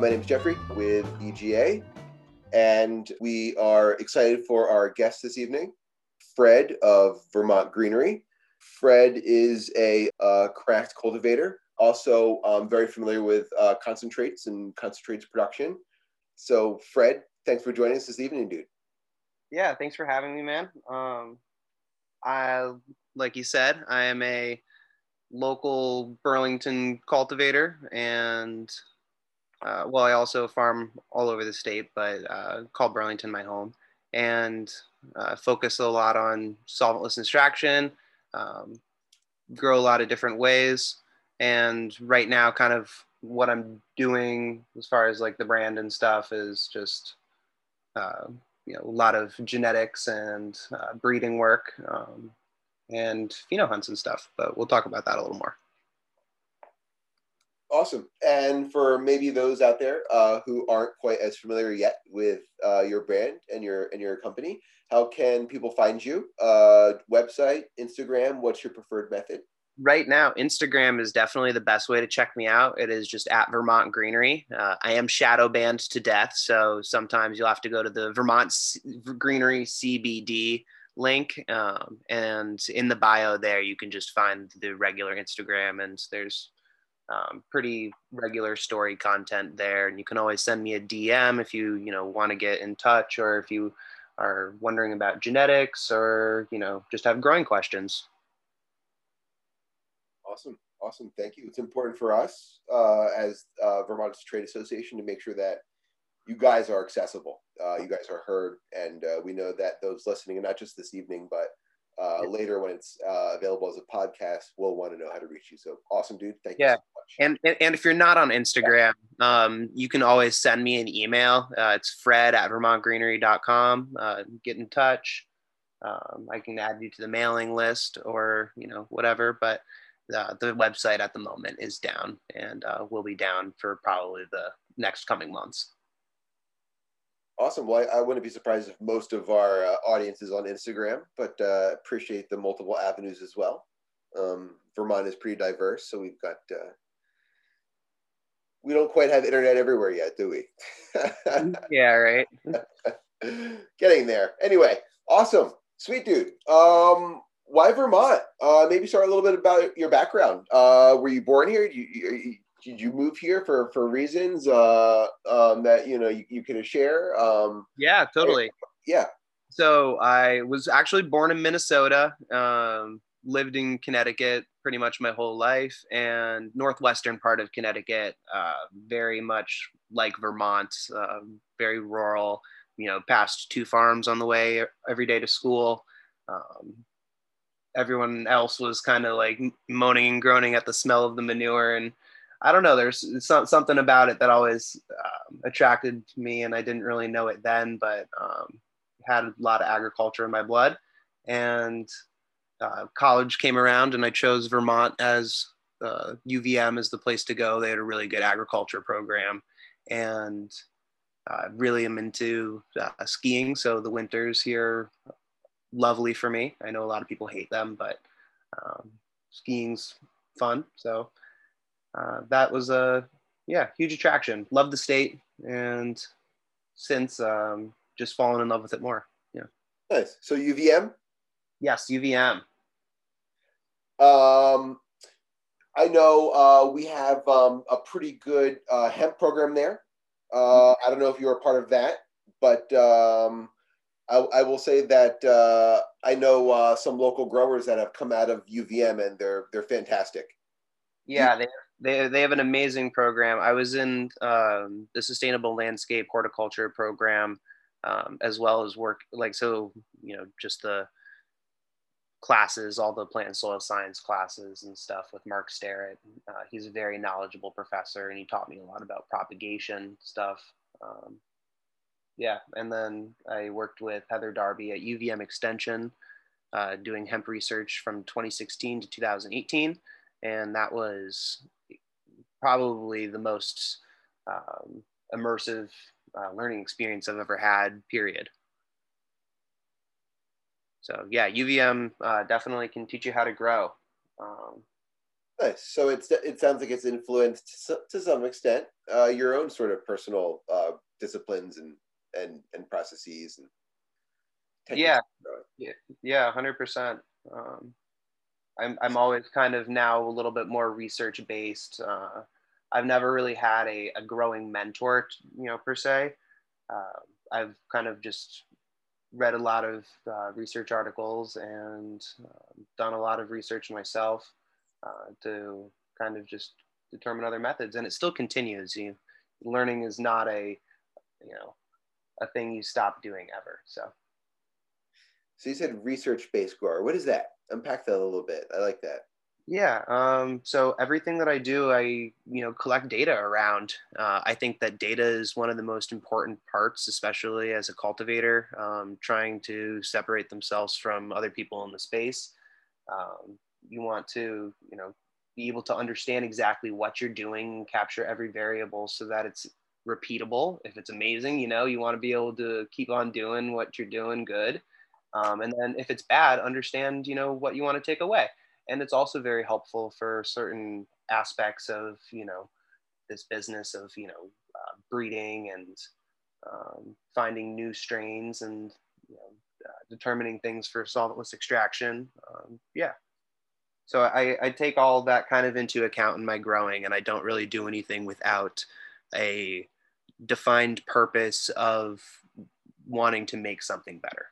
My name is Jeffrey with EGA, and we are excited for our guest this evening, Fred of Vermont Greenery. Fred is a craft cultivator, also um, very familiar with uh, concentrates and concentrates production. So, Fred, thanks for joining us this evening, dude. Yeah, thanks for having me, man. Um, I, like you said, I am a local Burlington cultivator, and uh, well, I also farm all over the state, but uh, call Burlington my home, and uh, focus a lot on solventless extraction. Um, grow a lot of different ways, and right now, kind of what I'm doing as far as like the brand and stuff is just uh, you know a lot of genetics and uh, breeding work. Um, and pheno hunts and stuff. But we'll talk about that a little more. Awesome. And for maybe those out there uh, who aren't quite as familiar yet with uh, your brand and your and your company, how can people find you? Uh, website, Instagram. What's your preferred method? Right now, Instagram is definitely the best way to check me out. It is just at Vermont Greenery. Uh, I am shadow banned to death, so sometimes you'll have to go to the Vermont C- Greenery CBD link um, and in the bio there you can just find the regular instagram and there's um, pretty regular story content there. And you can always send me a dm if you you know want to get in touch or if you are wondering about genetics or you know just have growing questions. Awesome awesome. Thank you. It's important for us uh, as uh, vermont's trade association to make sure that you guys are accessible. Uh, you guys are heard, and uh, we know that those listening, and not just this evening, but uh, later when it's uh, available as a podcast, we'll want to know how to reach you. So awesome, dude! Thank yeah. you so much. And, and and if you're not on Instagram, um, you can always send me an email. Uh, it's Fred at VermontGreenery.com. Uh, get in touch. Um, I can add you to the mailing list or you know whatever, but. Uh, the website at the moment is down and uh, will be down for probably the next coming months. Awesome. Well, I, I, wouldn't be surprised if most of our uh, audience is on Instagram, but uh, appreciate the multiple avenues as well. Um, Vermont is pretty diverse, so we've got. Uh, we don't quite have internet everywhere yet, do we? yeah, right. Getting there. Anyway, awesome, sweet dude. Um, why Vermont? Uh, maybe start a little bit about your background. Uh, were you born here? You, you, did you move here for for reasons uh, um, that you know you, you can share? Um, yeah, totally. Yeah. So I was actually born in Minnesota. Um, lived in Connecticut pretty much my whole life, and northwestern part of Connecticut, uh, very much like Vermont, uh, very rural. You know, past two farms on the way every day to school. Um, everyone else was kind of like moaning and groaning at the smell of the manure and I don't know. There's something about it that always um, attracted me, and I didn't really know it then, but um, had a lot of agriculture in my blood. And uh, college came around, and I chose Vermont as uh, UVM as the place to go. They had a really good agriculture program, and uh, really am into uh, skiing. So the winters here lovely for me. I know a lot of people hate them, but um, skiing's fun. So uh, that was a yeah huge attraction. Love the state, and since um, just fallen in love with it more. Yeah. Nice. So UVM. Yes, UVM. Um, I know uh, we have um, a pretty good uh, hemp program there. Uh, I don't know if you're a part of that, but um, I, I, will say that uh, I know uh, some local growers that have come out of UVM, and they're they're fantastic. Yeah, they they they have an amazing program. I was in um, the sustainable landscape horticulture program, um, as well as work like so you know just the classes, all the plant and soil science classes and stuff with Mark Starrett. Uh, he's a very knowledgeable professor, and he taught me a lot about propagation stuff. Um, yeah, and then I worked with Heather Darby at UVM Extension, uh, doing hemp research from 2016 to 2018 and that was probably the most um, immersive uh, learning experience I've ever had. Period. So yeah, UVM uh, definitely can teach you how to grow. Um, Nice. So it's it sounds like it's influenced to some extent uh, your own sort of personal uh, disciplines and and and processes and yeah yeah yeah hundred percent. Um, I'm I'm always kind of now a little bit more research based. Uh, I've never really had a, a growing mentor, you know, per se. Uh, I've kind of just read a lot of uh, research articles and uh, done a lot of research myself uh, to kind of just determine other methods and it still continues you learning is not a you know a thing you stop doing ever so so you said research based grower what is that unpack that a little bit i like that yeah. Um, so everything that I do, I you know collect data around. Uh, I think that data is one of the most important parts, especially as a cultivator, um, trying to separate themselves from other people in the space. Um, you want to you know be able to understand exactly what you're doing, capture every variable, so that it's repeatable. If it's amazing, you know you want to be able to keep on doing what you're doing good. Um, and then if it's bad, understand you know what you want to take away and it's also very helpful for certain aspects of you know this business of you know uh, breeding and um, finding new strains and you know, uh, determining things for solventless extraction. Um, yeah. So I, I take all that kind of into account in my growing, and I don't really do anything without a defined purpose of wanting to make something better.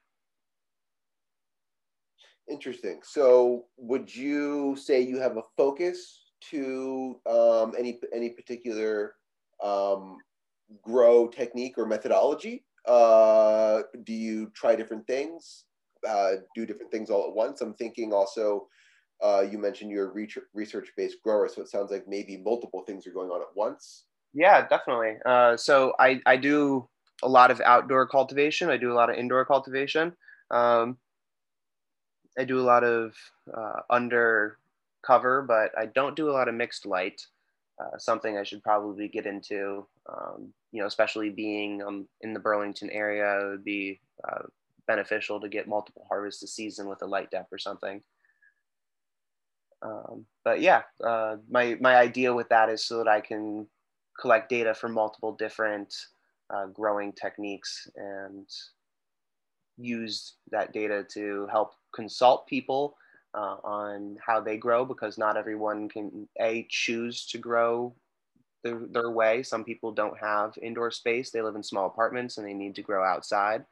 Interesting. So, would you say you have a focus to um, any any particular um, grow technique or methodology? Uh, do you try different things? Uh, do different things all at once? I'm thinking also. Uh, you mentioned you're a research based grower, so it sounds like maybe multiple things are going on at once. Yeah, definitely. Uh, so I I do a lot of outdoor cultivation. I do a lot of indoor cultivation. Um, I do a lot of uh, undercover, but I don't do a lot of mixed light. Uh, something I should probably get into. Um, you know, especially being um, in the Burlington area, it would be uh, beneficial to get multiple harvests a season with a light dep or something. Um, but yeah, uh, my my idea with that is so that I can collect data from multiple different uh, growing techniques and use that data to help consult people uh, on how they grow because not everyone can a choose to grow their, their way. Some people don't have indoor space. They live in small apartments and they need to grow outside.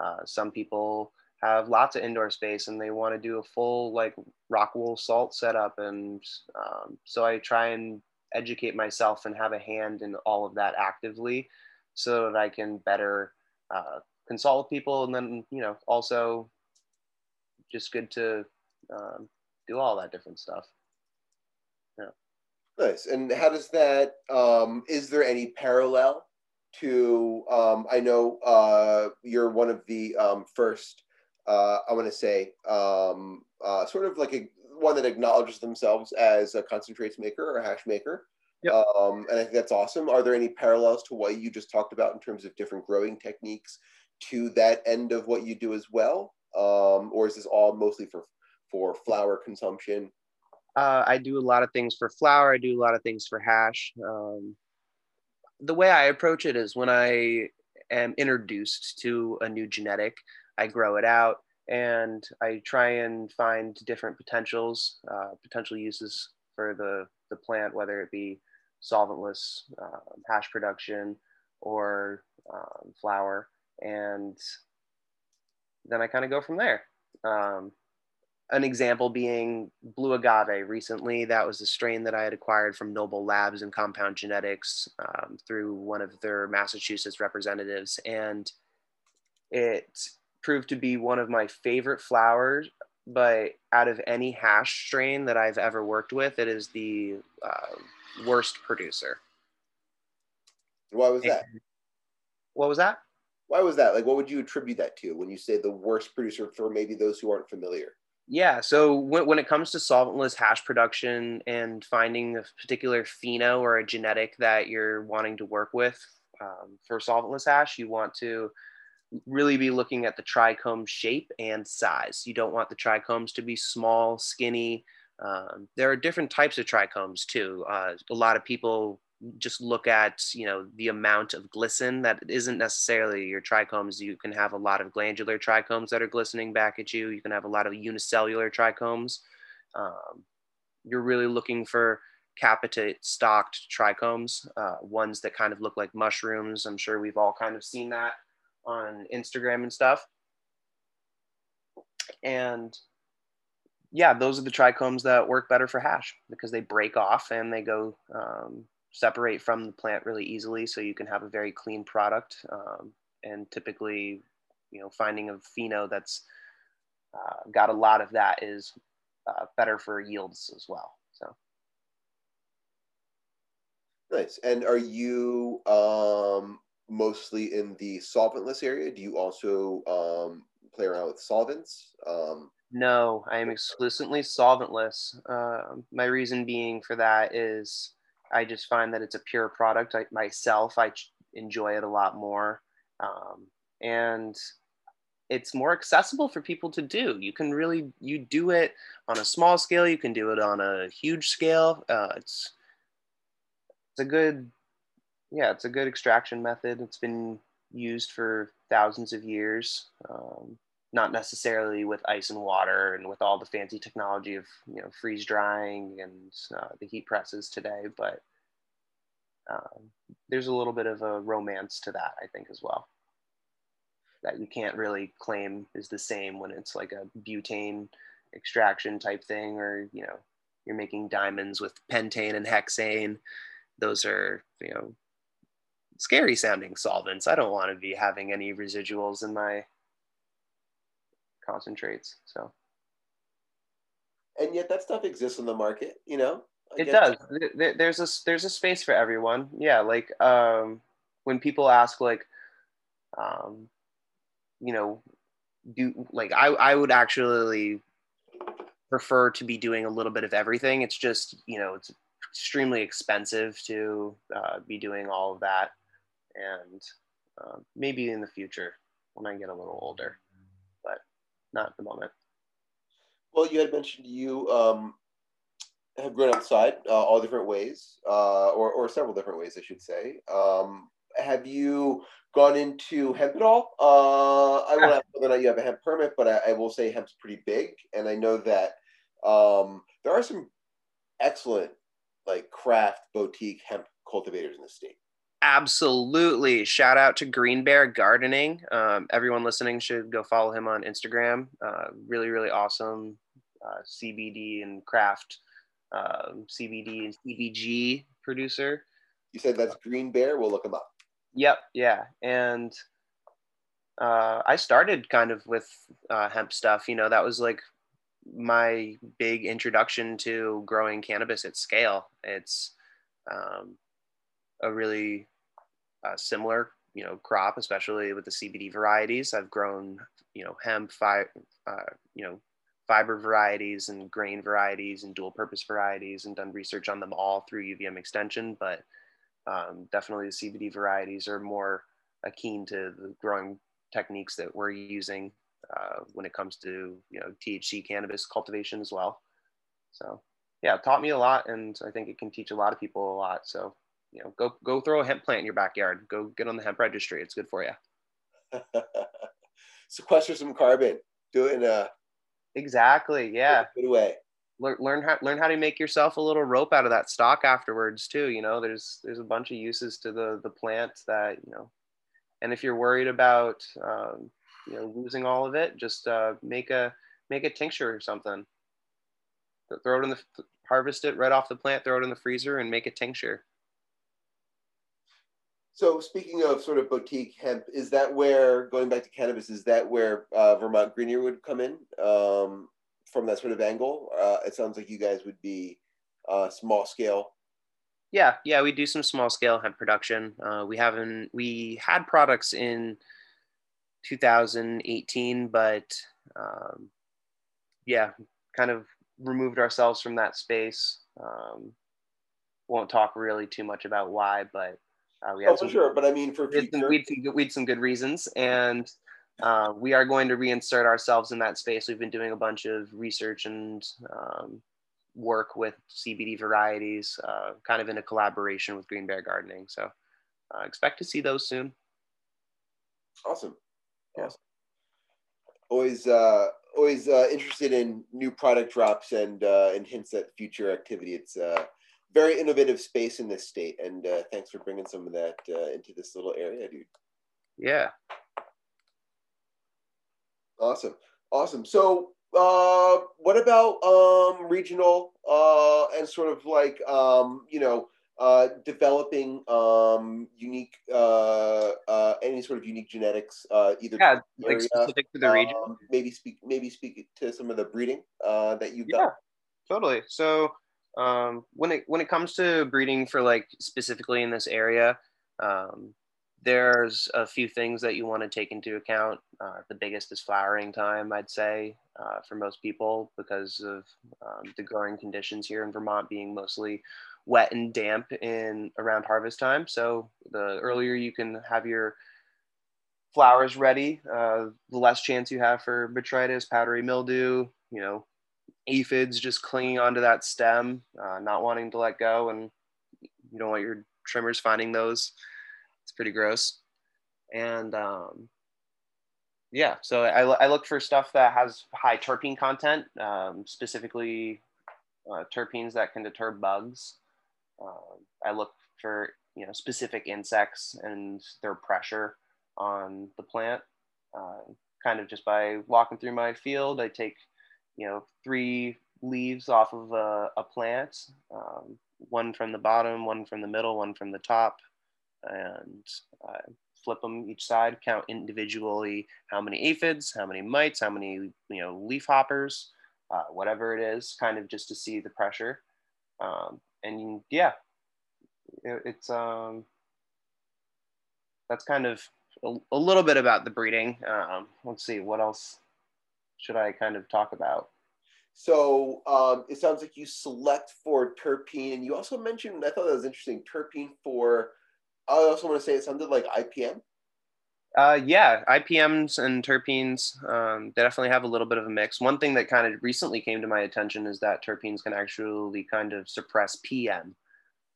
Uh, some people have lots of indoor space and they want to do a full like rock wool salt setup. And um, so i try and educate myself and have a hand in all of that actively so that i can better uh, consult with people. And then you know also just good to um, do all that different stuff. Yeah. Nice. And how does that um, is there any parallel to um, i know uh, you're one of the um, first uh, i want to say um, uh, sort of like a one that acknowledges themselves as a concentrates maker or a hash maker. Yep. Um, and I think that's awesome. Are there any parallels to what you just talked about in terms of different growing techniques to that end of what you do as well, um, or is this all mostly for for flower consumption? Uh, I do a lot of things for flower. I do a lot of things for hash. Um, the way I approach it is when I am introduced to a new genetic, I grow it out and I try and find different potentials, uh, potential uses for the, the plant, whether it be solventless uh, hash production or um, flower and then I kind of go from there. Um, an example being blue agave recently. That was a strain that i had acquired from noble labs and compound genetics um, through one of their massachusetts representatives and it proved to be one of my favorite flowers but out of any hash strain that i've ever worked with it is the uh, worst producer. Why was that? What was that why was that? Like, what would you attribute that to when you say the worst producer for maybe those who aren't familiar? Yeah, so when, when it comes to solventless hash production and finding a particular pheno or a genetic that you're wanting to work with um, for solventless hash, you want to really be looking at the trichome shape and size. You don't want the trichomes to be small, skinny, Um, there are different types of trichomes too. Uh, a lot of people just look at you know the amount of glisten that isn't necessarily your trichomes. You can have a lot of glandular trichomes that are glistening back at you. You can have a lot of unicellular trichomes. Um, you're really looking for capitate stalked trichomes, uh, ones that kind of look like mushrooms. I'm sure we've all kind of seen that on Instagram and stuff. And yeah, those are the trichomes that work better for hash because they break off and they go um, separate from the plant really easily. So you can have a very clean product. Um, and typically, you know, finding a pheno that's uh, got a lot of that is uh, better for yields as well. So. Nice. And are you um, mostly in the solventless area? Do you also um, play around with solvents? Um, no, I am exclusively solventless. Uh, my reason being for that is I just find that it's a pure product. I, myself, I enjoy it a lot more. Um, and it's more accessible for people to do. You can really, you do it on a small scale. You can do it on a huge scale. Uh, it's, it's a good, yeah, it's a good extraction method. It's been used for thousands of years. Um, not necessarily with ice and water and with all the fancy technology of you know freeze drying and uh, the heat presses today but um, there's a little bit of a romance to that i think as well. That you can't really claim is the same when it's like a butane extraction type thing or you know you're making diamonds with pentane and hexane. Those are you know scary sounding solvents. I don't want to be having any residuals in my concentrates. So, and yet that stuff exists in the market, you know. I it does. There's a there's a space for everyone. Yeah, like um, when people ask like, um, you know, do like I I would actually prefer to be doing a little bit of everything. It's just you know it's extremely expensive to uh, be doing all of that, and uh, maybe in the future when I get a little older not at the moment. Well, you had mentioned you um, have grown outside uh, all different ways, uh, or, or several different ways, I should say. Um, have you gone into hemp at all? Uh, I won't know whether or not you have a hemp permit, but I, I will say hemp's pretty big, and I know that um, there are some excellent like craft boutique hemp cultivators in the state. Absolutely. Shout out to Green Bear Gardening. Um, everyone listening should go follow him on Instagram. Uh, really, really awesome uh, CBD and craft um, CBD and CBG producer. You said that's Green Bear. We'll look him up. Yep. Yeah. And uh, I started kind of with uh, hemp stuff. You know, that was like my big introduction to growing cannabis at scale. It's um, a really uh, similar, you know, crop, especially with the CBD varieties. I've grown, you know, hemp, fi- uh, you know, fiber varieties and grain varieties and dual purpose varieties and done research on them all through UVM extension. But um, definitely the CBD varieties are more akin to the growing techniques that we're using uh, when it comes to, you know, THC cannabis cultivation as well. So yeah, it taught me a lot and I think it can teach a lot of people a lot. So you know, go go throw a hemp plant in your backyard. Go get on the hemp registry. It's good for you. Sequester some carbon. Do it in a exactly. Yeah. Good way. Learn, learn how learn how to make yourself a little rope out of that stock afterwards too. You know, there's there's a bunch of uses to the the plant that you know, and if you're worried about um, you know losing all of it, just uh, make a make a tincture or something. Throw it in the harvest it right off the plant, throw it in the freezer, and make a tincture. So speaking of sort of boutique hemp, is that where going back to cannabis? Is that where uh, Vermont Greenery would come in um, from that sort of angle? Uh, it sounds like you guys would be uh, small scale. Yeah, yeah, we do some small scale hemp production. Uh, we haven't we had products in 2018, but um, yeah, kind of removed ourselves from that space. Um, won't talk really too much about why, but uh, we had oh, some, for sure, but I mean for future. We had some, we had some good reasons, and uh, we are going to reinsert ourselves in that space. We've been doing a bunch of research and um, work with CBD varieties, uh, kind of in a collaboration with Green Bear Gardening. So uh, expect to see those soon. Awesome. Yeah. Awesome. Always, uh, always uh, interested in new product drops and uh, and hints at future activity. It's uh, very innovative space in this state, and uh, thanks for bringing some of that uh, into this little area, dude. Yeah. Awesome, awesome. So, uh, what about um, regional uh, and sort of like um, you know uh, developing um, unique uh, uh, any sort of unique genetics uh, either yeah, like specific to the region. Um, maybe speak maybe speak to some of the breeding uh, that you've yeah, done. Totally. So um, when it when it comes to breeding for like specifically in this area, um, there's a few things that you want to take into account. Uh, the biggest is flowering time, I'd say, uh, for most people because of um, the growing conditions here in Vermont being mostly wet and damp in around harvest time. So the earlier you can have your flowers ready, uh, the less chance you have for botrytis, powdery mildew, you know, aphids just clinging onto that stem, uh, not wanting to let go, and you don't want your trimmers finding those. It's pretty gross. And um, yeah, so I, I look for stuff that has high terpene content, um, specifically uh, terpenes that can deter bugs. Um, I look for you know specific insects and their pressure on the plant. Uh, kind of just by walking through my field, I take you know three leaves off of a, a plant, um, one from the bottom, one from the middle, one from the top, and flip them each side, count individually how many aphids, how many mites, how many you know leaf hoppers, uh, whatever it is, kind of just to see the pressure. Um, and yeah, it, it's um, that's kind of a, a, little bit about the breeding. Um, let's see, what else should I kind of talk about? So um, it sounds like you select for terpene, and you also mentioned I thought that was interesting terpene for. I also want to say it sounded like IPM. Uh, yeah, IPMs and terpenes um, they definitely have a little bit of a mix. One thing that kind of recently came to my attention is that terpenes can actually kind of suppress PM,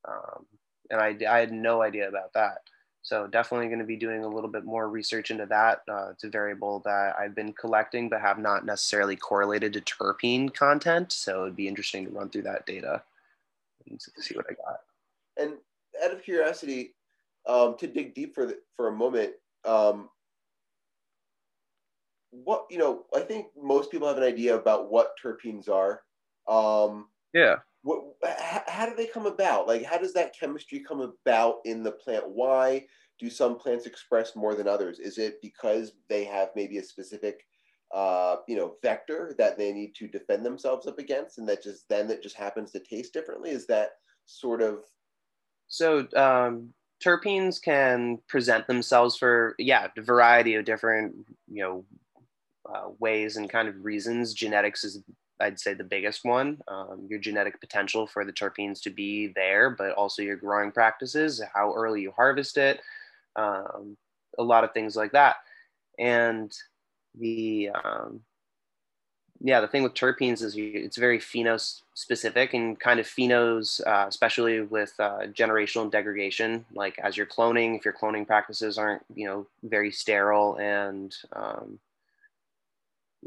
um, and I, I had no idea about that. So definitely going to be doing a little bit more research into that. Uh, it's a variable that I've been collecting, but have not necessarily correlated to terpene content. So it'd be interesting to run through that data and see what I got. And out of curiosity, um, to dig deep for the, for a moment, um, what you know, I think most people have an idea about what terpenes are. Um, yeah. What, how, do they come about? Like, how does that chemistry come about in the plant? Why do some plants express more than others? Is it because they have maybe a specific, uh, you know, vector that they need to defend themselves up against, and that just then it just happens to taste differently? Is that sort of so um, terpenes can present themselves for yeah a variety of different you know uh, ways and kind of reasons genetics is i'd say the biggest one um, your genetic potential for the terpenes to be there but also your growing practices how early you harvest it um, a lot of things like that and the um, yeah, the thing with terpenes is you, it's very phenos specific and kind of phenos, uh, especially with uh, generational degradation. Like as you're cloning, if your cloning practices aren't, you know, very sterile and, um,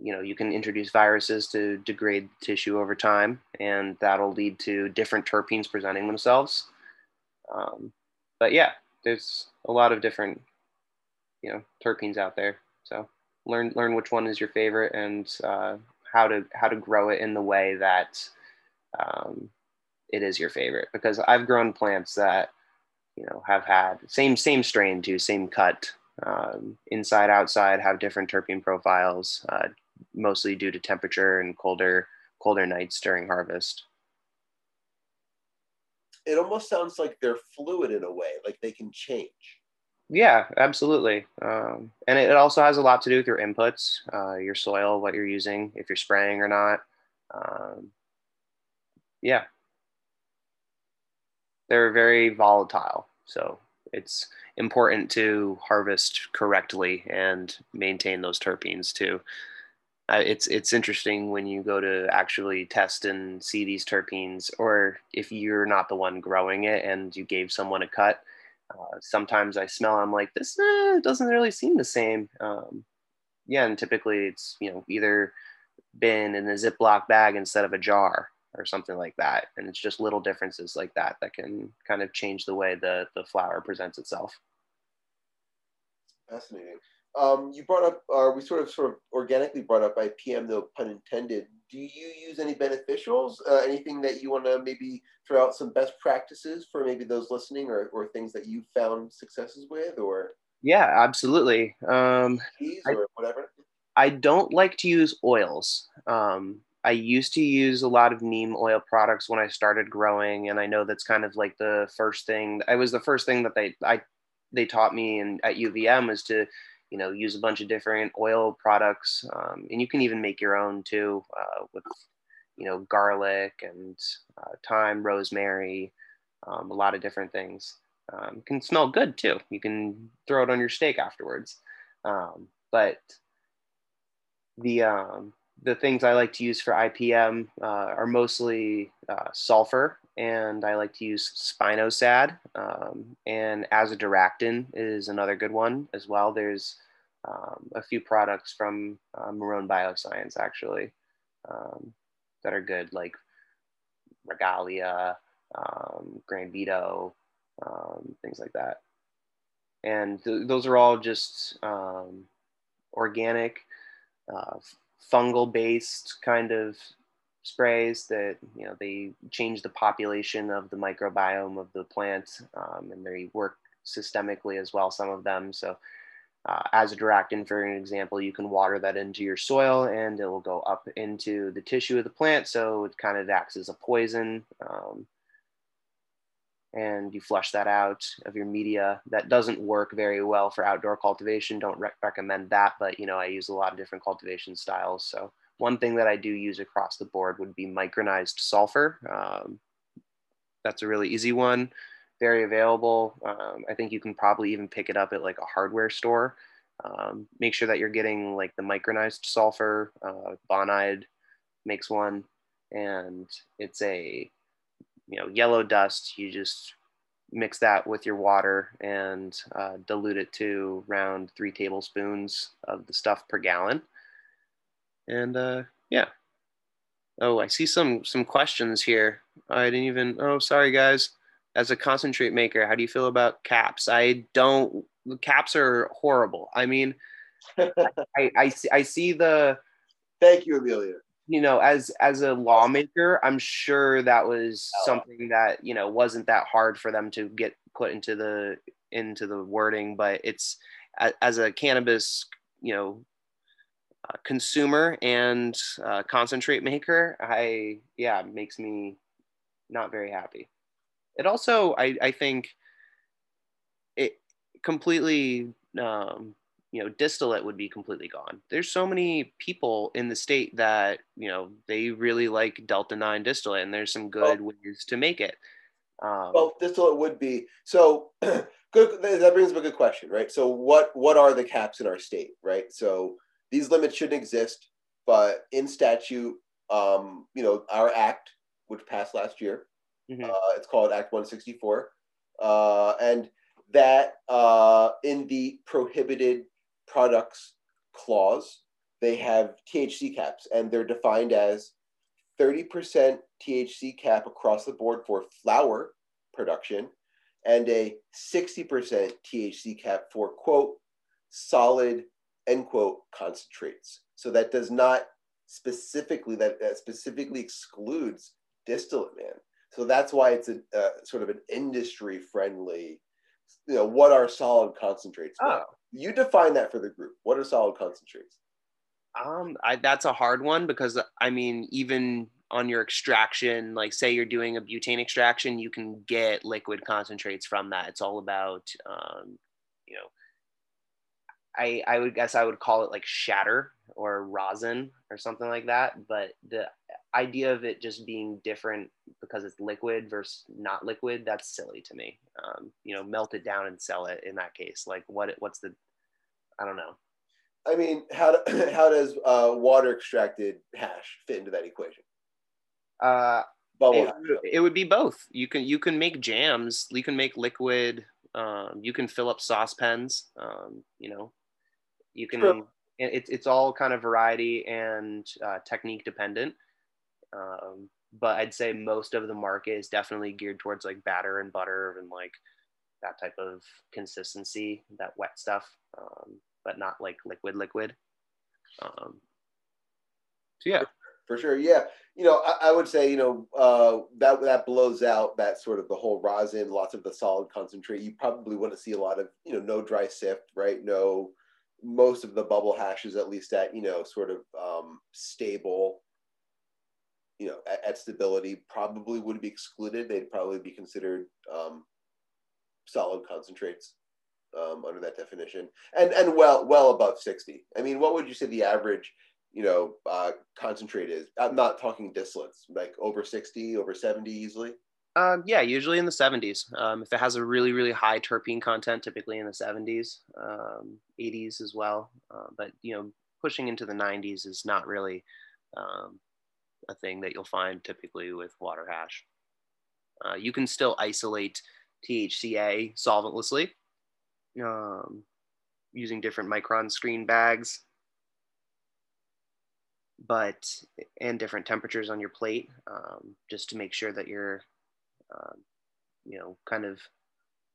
you know, you can introduce viruses to degrade tissue over time, and that'll lead to different terpenes presenting themselves. Um, but yeah, there's a lot of different, you know, terpenes out there. So learn learn which one is your favorite and uh, how to how to grow it in the way that um, it is your favorite because I've grown plants that you know have had same same strain too same cut um, inside outside have different terpene profiles uh, mostly due to temperature and colder colder nights during harvest it almost sounds like they're fluid in a way like they can change yeah, absolutely. Um, and it, also has a lot to do with your inputs, uh, your soil, what you're using, if you're spraying or not. Um, yeah. They're very volatile. So it's important to harvest correctly and maintain those terpenes too. It's it's interesting when you go to actually test and see these terpenes, or if you're not the one growing it and you gave someone a cut. Uh, sometimes I smell, I'm like, this eh, doesn't really seem the same. Um, yeah, and typically it's you know either been in a Ziploc bag instead of a jar or something like that, and it's just little differences like that that can kind of change the way the the flower presents itself. Fascinating. Um, you brought up, or we sort of sort of organically brought up IPM, though pun intended. Do you use any beneficials? Uh, anything that you want to maybe throw out some best practices for maybe those listening, or, or things that you found successes with, or yeah, absolutely. Um, or I, whatever. I don't like to use oils. Um, I used to use a lot of neem oil products when I started growing, and I know that's kind of like the first thing. I was the first thing that they I they taught me in at UVM was to you know use a bunch of different oil products um, and you can even make your own too uh, with you know garlic and uh, thyme rosemary um, a lot of different things. Um, can smell good too. You can throw it on your steak afterwards. Um, but the um, the things I like to use for IPM uh, are mostly uh, sulfur and I like to use spinosad. Um, and azadirachtin is another good one as well. There's um, a few products from uh, Marrone Bioscience actually um, that are good, like Regalia, um, Grandevo, um, things like that. And th- those are all just um, organic, uh, fungal based kind of sprays that you know they change the population of the microbiome of the plant um, and they work systemically as well some of them. So uh, azadirachtin for an example you can water that into your soil and it will go up into the tissue of the plant. So it kind of acts as a poison um, and you flush that out of your media. That doesn't work very well for outdoor cultivation. Don't re- recommend that but you know i use a lot of different cultivation styles. So one thing that I do use across the board would be micronized sulfur. Um, that's a really easy one, very available. Um, I think you can probably even pick it up at like a hardware store. Um, make sure that you're getting like the micronized sulfur. Uh, Bonide makes one, and it's a you know yellow dust. You just mix that with your water and uh, dilute it to around three tablespoons of the stuff per gallon and uh, yeah. Oh, I see some some questions here. I didn't even. Oh, sorry guys. As a concentrate maker, how do you feel about caps? I don't. Caps are horrible. I mean, I, I see I see the. Thank you, Amelia. You know, as as a lawmaker, I'm sure that was oh. something that you know wasn't that hard for them to get put into the into the wording, but it's as a cannabis you know uh, consumer and uh, concentrate maker, I yeah makes me not very happy. It also I I think it completely um, you know distillate would be completely gone. There's so many people in the state that you know they really like Delta Nine distillate, and there's some good ways to make it. Um, well, distillate would be so. good. That brings up a good question, right? So, what what are the caps in our state, right? So, these limits shouldn't exist, but in statute, um, you know, our act, which passed last year, mm-hmm. uh, it's called Act 164, uh, and that uh, in the prohibited products clause, they have THC caps, and they're defined as 30% THC cap across the board for flower production and a 60% THC cap for quote solid end quote concentrates. So that does not specifically that, that specifically excludes distillate man. So that's why it's a uh, sort of an industry friendly. You know what are solid concentrates? Oh. You define that for the group. What are solid concentrates? Um, I, that's a hard one because I mean, even on your extraction, like say you're doing a butane extraction, you can get liquid concentrates from that. It's all about, um, you know, I, I would guess I would call it like shatter or rosin or something like that. But the idea of it just being different because it's liquid versus not liquid, that's silly to me. Um, you know, melt it down and sell it in that case. Like what, what's the, I don't know. I mean, how do, how does uh, water extracted hash fit into that equation? Uh, Bubble it, it would be both. You can you can make jams. You can make liquid. Um, you can fill up saucepans. Um, you know, you can. True. It's it's all kind of variety and uh, technique dependent. Um, but I'd say most of the market is definitely geared towards like batter and butter and like that type of consistency, that wet stuff, um, but not like liquid liquid. Um, so yeah, For sure, yeah. You know, I, I would say, you know, uh, that that blows out that sort of the whole rosin, lots of the solid concentrate. You probably want to see a lot of, you know, no dry sift, right? No, most of the bubble hashes, at least at, you know, sort of um, stable, you know, at, at stability, probably would be excluded. They'd probably be considered um, solid concentrates um, under that definition, and and well well above sixty. I mean, what would you say the average? you know, uh, concentrate is. I'm not talking distillates, like over 60, over 70 easily. Um, yeah, usually in the 70s. Um, if it has a really, really high terpene content, typically in the 70s, um, 80s as well. Uh, but you know, pushing into the 90s is not really um, a thing that you'll find typically with water hash. Uh, you can still isolate THCA solventlessly um, using different micron screen bags, but and different temperatures on your plate, um, just to make sure that you're um, you know, kind of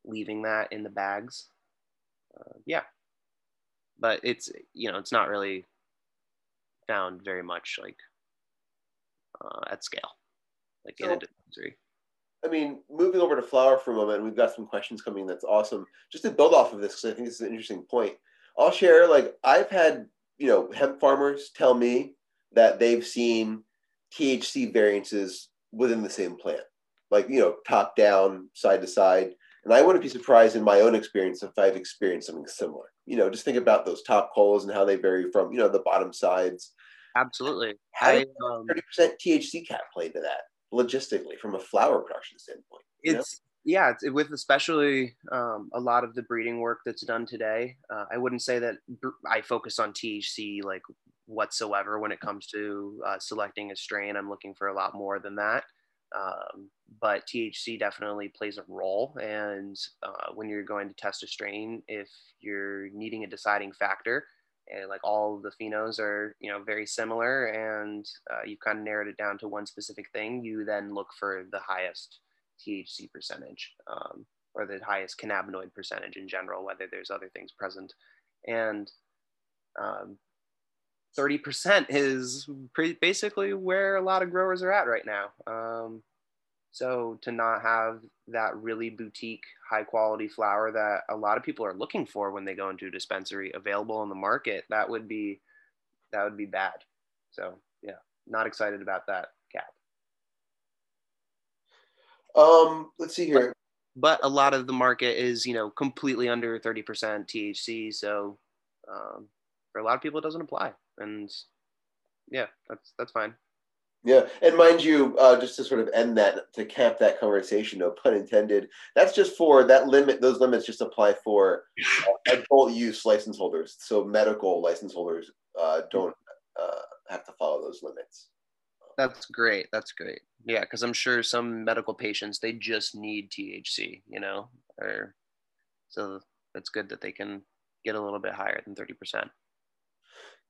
leaving that in the bags. Uh, yeah, but it's you know it's not really found very much like uh, at scale, like in a dispensary. I mean, moving over to flower for a moment, we've got some questions coming. That's awesome. Just to build off of this, because I think this is an interesting point. I'll share. Like, I've had you know hemp farmers tell me that they've seen THC variances within the same plant, like you know, top down, side to side. And I wouldn't be surprised in my own experience if I've experienced something similar. You know, just think about those top colas and how they vary from you know the bottom sides. Absolutely. How I, does um, thirty percent THC cap play to that logistically from a flower production standpoint? you know? it's yeah it's, with especially um, a lot of the breeding work that's done today uh, i wouldn't say that i focus on thc like whatsoever when it comes to uh, selecting a strain i'm looking for a lot more than that um, but thc definitely plays a role and uh, when you're going to test a strain if you're needing a deciding factor and like all the phenos are you know very similar and uh, you've kind of narrowed it down to one specific thing you then look for the highest THC percentage um, or the highest cannabinoid percentage in general, whether there's other things present. And um, 30% is pretty, basically where a lot of growers are at right now. Um, so to not have that really boutique, high quality flower that a lot of people are looking for when they go into a dispensary available in the market, that would be that would be bad. So yeah, not excited about that cap. Um, let's see here. but a lot of the market is you know completely under 30% thc so um, for a lot of people it doesn't apply and yeah that's that's fine Yeah, and mind you, uh, just to sort of end that, to cap that conversation, no pun intended. That's just for that limit. Those limits just apply for uh, adult use license holders. So medical license holders uh, don't uh, have to follow those limits. that's great that's great yeah because i'm sure some medical patients they just need thc you know or so that's good that they can get a little bit higher than 30%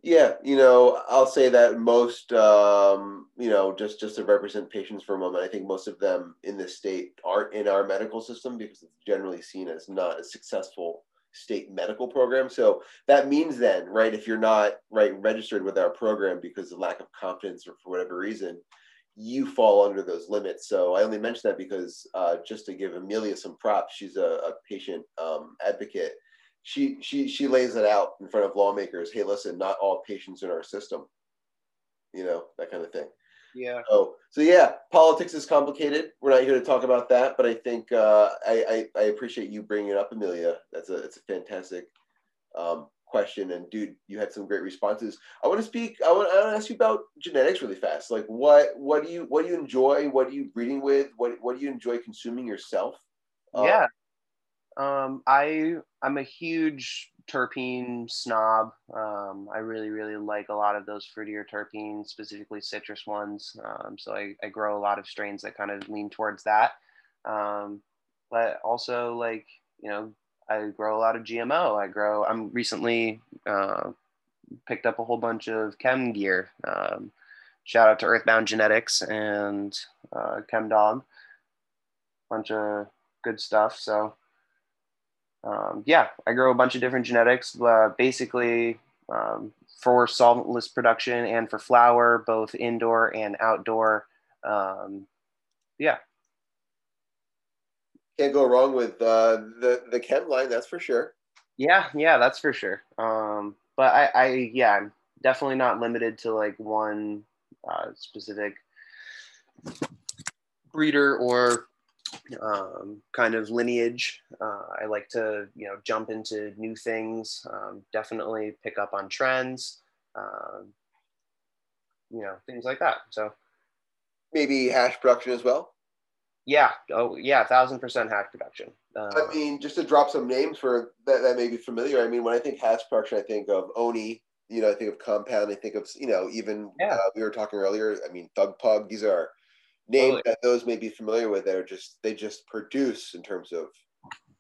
Yeah, you know, I'll say that most, um, you know, just just to represent patients for a moment, I think most of them in this state aren't in our medical system because it's generally seen as not a successful state medical program. So that means then, right, if you're not right registered with our program because of lack of confidence or for whatever reason, you fall under those limits. So I only mention that because uh, just to give Amelia some props, she's a, a patient um, advocate she she she lays it out in front of lawmakers. Hey listen not all patients in our system you know that kind of thing. Yeah. So so yeah politics is complicated. We're not here to talk about that but i think uh, I, I i appreciate you bringing it up amelia. That's a it's a fantastic um, question and dude you had some great responses. I want to speak i want, I want to ask you about genetics really fast. Like what what do you what do you enjoy? What are you breeding with? What what do you enjoy consuming yourself? Uh, yeah Um, I I'm a huge terpene snob. Um, I really really like a lot of those fruitier terpenes, specifically citrus ones. Um, so I, I grow a lot of strains that kind of lean towards that. Um, but also like you know I grow a lot of GMO. I grow. I'm recently uh, picked up a whole bunch of chem gear. Um, shout out to Earthbound Genetics and uh, Chem Dog. Bunch of good stuff. So um, yeah, I grow a bunch of different genetics. Uh, basically, um, for solventless production and for flower, both indoor and outdoor. Um, yeah. Can't go wrong with uh, the the chem line, that's for sure. Yeah, yeah, that's for sure. Um, but I, I, yeah, I'm definitely not limited to like one uh, specific breeder or um, kind of lineage. Uh, I like to, you know, jump into new things. Um, definitely pick up on trends. Um, you know, things like that. So maybe hash production as well. Yeah. Oh, yeah. Thousand percent hash production. Uh, I mean, just to drop some names for that, that may be familiar. I mean, when I think hash production, I think of Oni. You know, I think of Compound. I think of you know, even yeah. uh, we were talking earlier. I mean, Thug Pug. These are names totally. that those may be familiar with. They're just they just produce in terms of.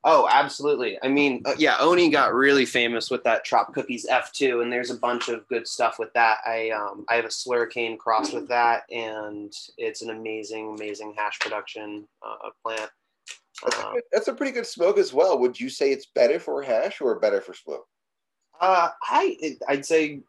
Oh, absolutely. I mean, uh, yeah, Oni got really famous with that Trop Cookies F2, and there's a bunch of good stuff with that. I um, I have a Slurricane cross with that, and it's an amazing, amazing hash production uh, plant. That's, a, um, that's a pretty good smoke as well. Would you say it's better for hash or better for smoke? Uh, I I'd say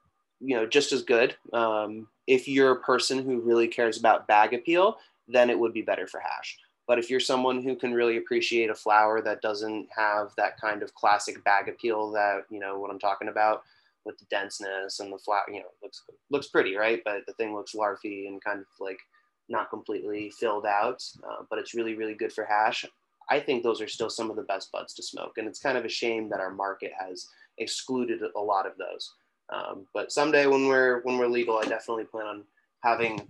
you know just as good. Um, if you're a person who really cares about bag appeal, then it would be better for hash. But if you're someone who can really appreciate a flower that doesn't have that kind of classic bag appeal that, you know, what I'm talking about with the denseness and the flower, you know, looks looks pretty, right? But the thing looks larfy and kind of like not completely filled out, uh, but it's really, really good for hash. I think those are still some of the best buds to smoke. And it's kind of a shame that our market has excluded a lot of those. Um, but someday when we're when we're legal, I definitely plan on having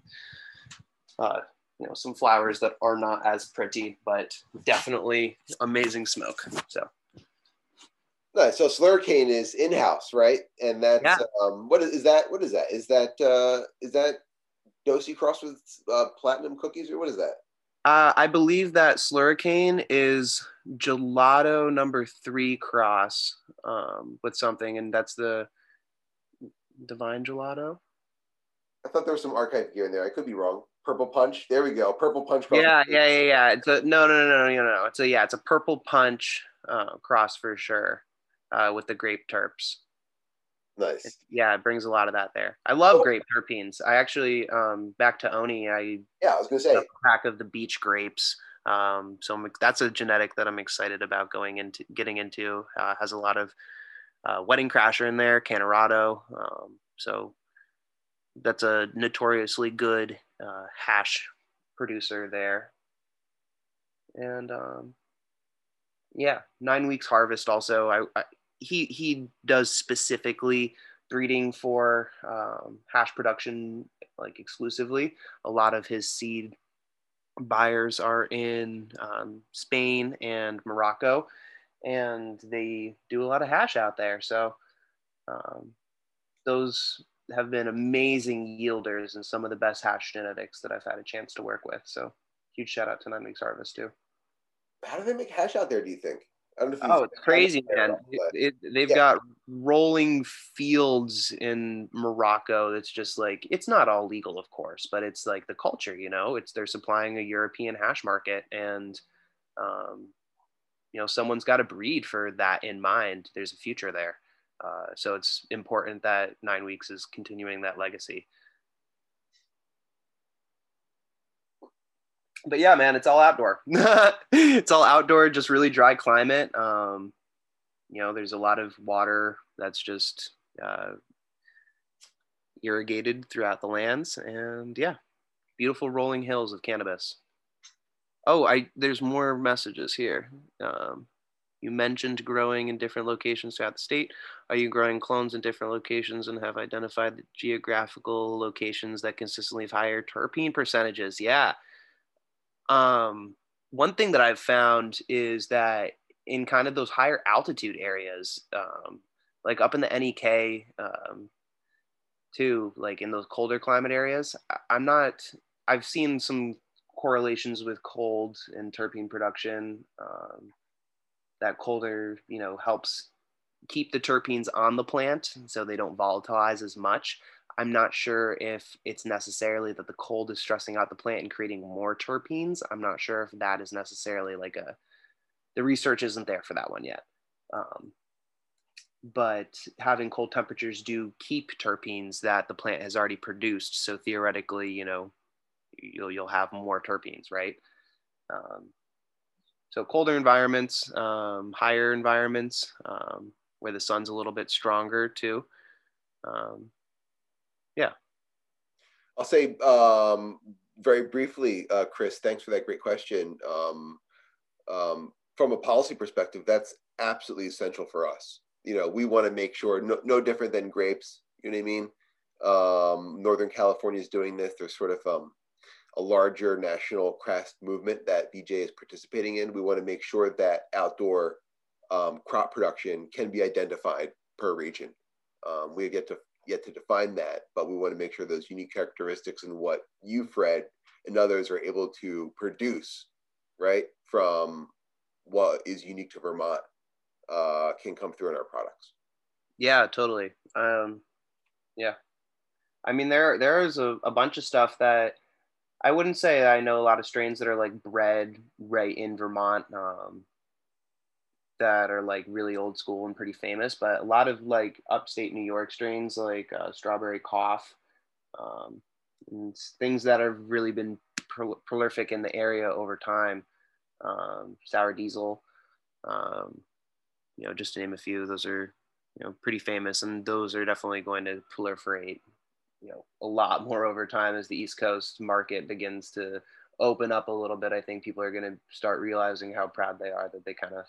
uh, you know some flowers that are not as pretty, but definitely amazing smoke. So. Nice. So Slurricane is in house, right? And that's yeah. um, what is, is, that? What is that? Is that uh, is that Dosi cross with uh, platinum cookies, or what is that? Uh, I believe that Slurricane is gelato number three cross um, with something, and that's the Divine Gelato. I thought there was some archive gear in there. I could be wrong. Purple Punch. There we go. Purple Punch. Yeah, yeah, yeah, yeah. It's a no, no, no, no, no, no. It's a yeah. It's a Purple Punch uh, cross for sure, uh, with the grape terps. Nice. It, yeah, it brings a lot of that there. I love oh. grape terpenes. I actually um, back to Oni. I yeah, I was gonna say a pack of the beach grapes. Um, so I'm, that's a genetic that I'm excited about going into getting into. Uh, has a lot of uh, Wedding Crasher in there, Canorado. Um, so that's a notoriously good uh, hash producer there. And um, yeah, nine weeks harvest. Also, I, I, he he does specifically breeding for um, hash production like exclusively. A lot of his seed buyers are in um, Spain and Morocco, and they do a lot of hash out there. So um, those have been amazing yielders and some of the best hash genetics that I've had a chance to work with. So huge shout out to Nine Weeks Harvest too. How do they make hash out there? Do you think? oh, it's crazy, man! It, it, they've yeah. got rolling fields in Morocco. That's just like it's not all legal, of course, but it's like the culture. You know, it's they're supplying a European hash market, and um, you know, someone's got to breed for that in mind. There's a future there. Uh, so it's important that nine weeks is continuing that legacy. But yeah, man, it's all outdoor. it's all outdoor, just really dry climate. Um, you know, there's a lot of water that's just uh, irrigated throughout the lands, and yeah, beautiful rolling hills of cannabis. Oh, I there's more messages here. Um, you mentioned growing in different locations throughout the state. Are you growing clones in different locations and have identified the geographical locations that consistently have higher terpene percentages? Yeah. Um, one thing that I've found is that in kind of those higher altitude areas, um, like up in the NEK, um, too, like in those colder climate areas. I'm not, I've seen some correlations with cold and terpene production. Um, that colder, you know, helps keep the terpenes on the plant so they don't volatilize as much. I'm not sure if it's necessarily that the cold is stressing out the plant and creating more terpenes. I'm not sure if that is necessarily like a, the research isn't there for that one yet. Um, but having cold temperatures do keep terpenes that the plant has already produced. So theoretically, you know, you'll, you'll have more terpenes, right? Um, so colder environments, um, higher environments um, where the sun's a little bit stronger too. Um, yeah. I'll say um, very briefly, uh, Chris, thanks for that great question. From a policy perspective, that's absolutely essential for us. You know, we want to make sure no, no different than grapes. You know what I mean? Um, Northern California is doing this. They're sort of um, a larger national craft movement that VJ is participating in. We want to make sure that outdoor um, crop production can be identified per region. Um, we get to yet to define that, but we want to make sure those unique characteristics and what you, Fred, and others are able to produce, right, from what is unique to Vermont, uh, can come through in our products. Yeah, totally. Um, yeah, I mean there there is a, a bunch of stuff that I wouldn't say I know a lot of strains that are like bred right in Vermont. Um, that are like really old school and pretty famous, but a lot of like upstate New York strains like uh, Strawberry Cough, um, and things that have really been pro- prolific in the area over time. Um, Sour Diesel, um, you know, just to name a few, those are you know pretty famous, and those are definitely going to proliferate, you know, a lot more over time as the East Coast market begins to open up a little bit. I think people are going to start realizing how proud they are that they kind of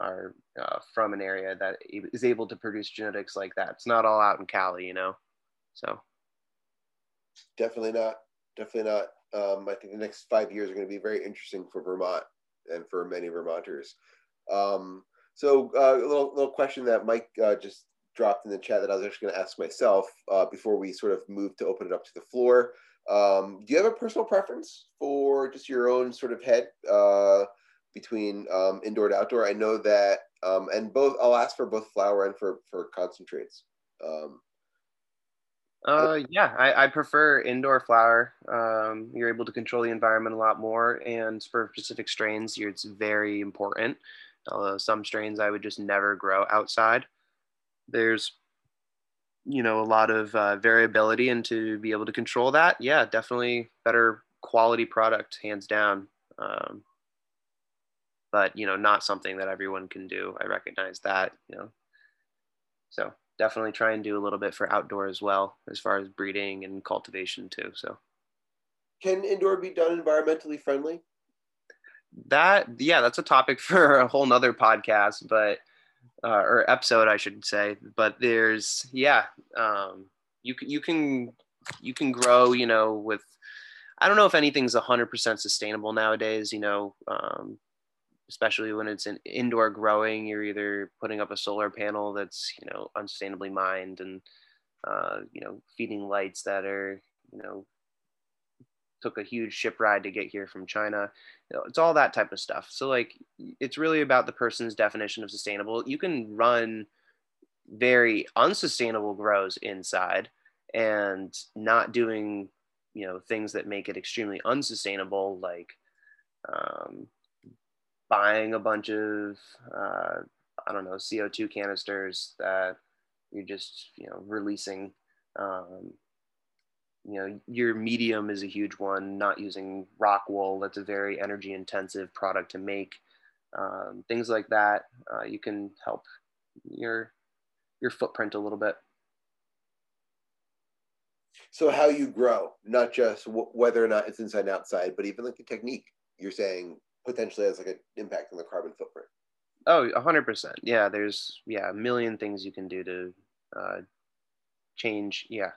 are uh, from an area that is able to produce genetics like that. It's not all out in Cali, you know. So definitely not. Definitely not. Um, I think the next five years are going to be very interesting for Vermont and for many Vermonters. Um, so uh, a little little question that Mike uh, just dropped in the chat that I was actually going to ask myself uh, before we sort of move to open it up to the floor. Um, do you have a personal preference for just your own sort of head? Uh, between um, indoor and outdoor. I know that, um, and both I'll ask for both flower and for for concentrates. Um, uh, yeah, I, I prefer indoor flower. Um, you're able to control the environment a lot more, and for specific strains, it's very important. Although some strains I would just never grow outside. There's, you know, a lot of uh, variability, and to be able to control that, yeah, definitely better quality product, hands down. Um, but you know not something that everyone can do. I recognize that you know. So definitely try and do a little bit for outdoor as well as far as breeding and cultivation too so. Can indoor be done environmentally friendly? That yeah that's a topic for a whole nother podcast but uh, or episode i should say but there's yeah um, you can you can you can grow you know with i don't know if anything's 100% sustainable nowadays you know um, especially when it's an indoor growing you're either putting up a solar panel that's you know unsustainably mined and uh, you know feeding lights that are you know took a huge ship ride to get here from china you know, it's all that type of stuff so like it's really about the person's definition of sustainable you can run very unsustainable grows inside and not doing you know things that make it extremely unsustainable like um, buying a bunch of uh, I don't know CO2 canisters that you're just you know releasing. Um, you know your medium is a huge one. Not using rock wool that's a very energy intensive product to make. Um, things like that uh, you can help your your footprint a little bit. So how you grow, not just w- whether or not it's inside and outside, but even like the technique. You're saying potentially has like an impact on the carbon footprint. oh 100% Yeah, there's yeah a million things you can do to uh, change. Yeah,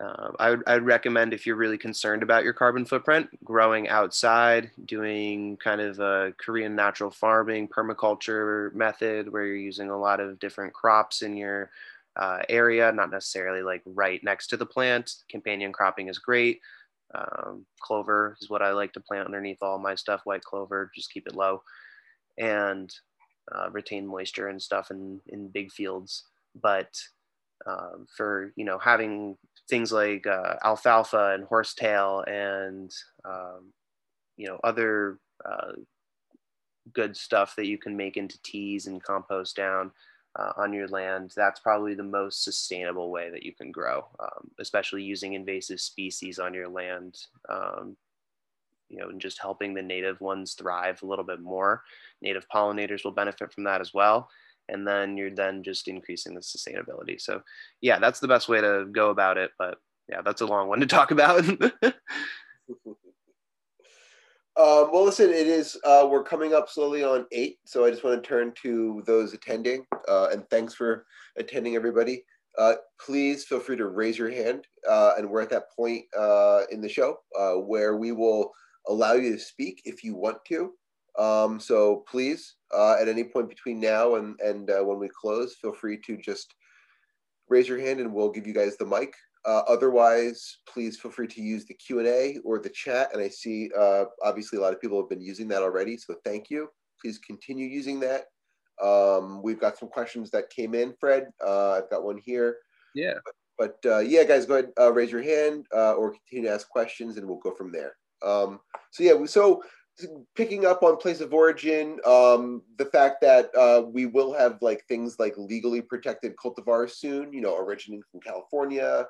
uh, I would I'd recommend if you're really concerned about your carbon footprint, growing outside, doing kind of a Korean natural farming permaculture method where you're using a lot of different crops in your uh, area, not necessarily like right next to the plant. Companion cropping is great. Um, clover is what I like to plant underneath all my stuff. White clover, just keep it low, and uh, retain moisture and stuff in in big fields. But um, for you know having things like uh, alfalfa and horsetail and um, you know other uh, good stuff that you can make into teas and compost down uh, on your land that's probably the most sustainable way that you can grow um, especially using invasive species on your land um, you know and just helping the native ones thrive a little bit more. Native pollinators will benefit from that as well and then you're then just increasing the sustainability so yeah that's the best way to go about it but yeah that's a long one to talk about Um, well, listen, it is, uh, we're coming up slowly on eight. So I just want to turn to those attending uh, and thanks for attending, everybody. Uh, please feel free to raise your hand. Uh, and we're at that point uh, in the show uh, where we will allow you to speak if you want to. Um, so please, at any point between now and, and when we close, feel free to just raise your hand and we'll give you guys the mic. Uh, otherwise, please feel free to use the Q&A or the chat. And I see, uh, obviously, a lot of people have been using that already. So thank you. Please continue using that. Um, we've got some questions that came in, Fred. Uh, I've got one here. Yeah. But, but uh, yeah, guys, go ahead, uh, raise your hand uh, or continue to ask questions and we'll go from there. Um, so yeah, so picking up on place of origin, um, the fact that uh, we will have like things like legally protected cultivars soon, you know, originating from California,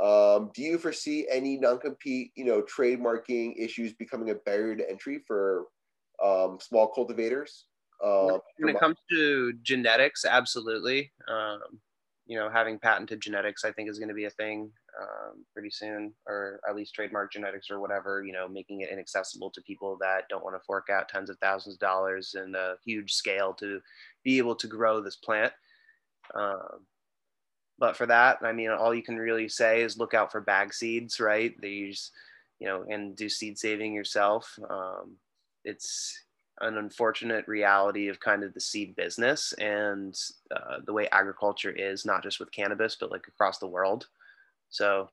um, do you foresee any non-compete, you know, trademarking issues becoming a barrier to entry for um, small cultivators? Uh, when it comes to genetics, absolutely. Um, you know, having patented genetics, I think, is going to be a thing um, pretty soon, or at least trademark genetics or whatever. You know, making it inaccessible to people that don't want to fork out tens of thousands of dollars in a huge scale to be able to grow this plant. Um, but for that, I mean, all you can really say is look out for bag seeds, right? They use, you know, and do seed saving yourself. Um, it's an unfortunate reality of kind of the seed business and uh, the way agriculture is, not just with cannabis, but like across the world. So,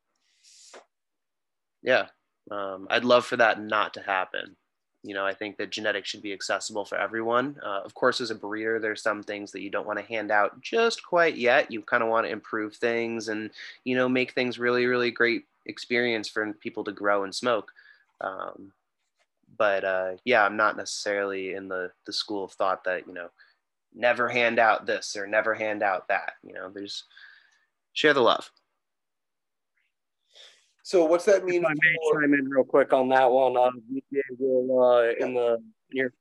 yeah, um, I'd love for that not to happen. You know i think that genetics should be accessible for everyone. Uh, of course as a breeder there's some things that you don't want to hand out just quite yet. You kind of want to improve things and you know make things really really great experience for people to grow and smoke. Um, but uh, yeah i'm not necessarily in the the school of thought that you know never hand out this or never hand out that. You know there's share the love so what's that mean? If I may for... chime in real quick on that one. Uh, VGA will uh, in the near.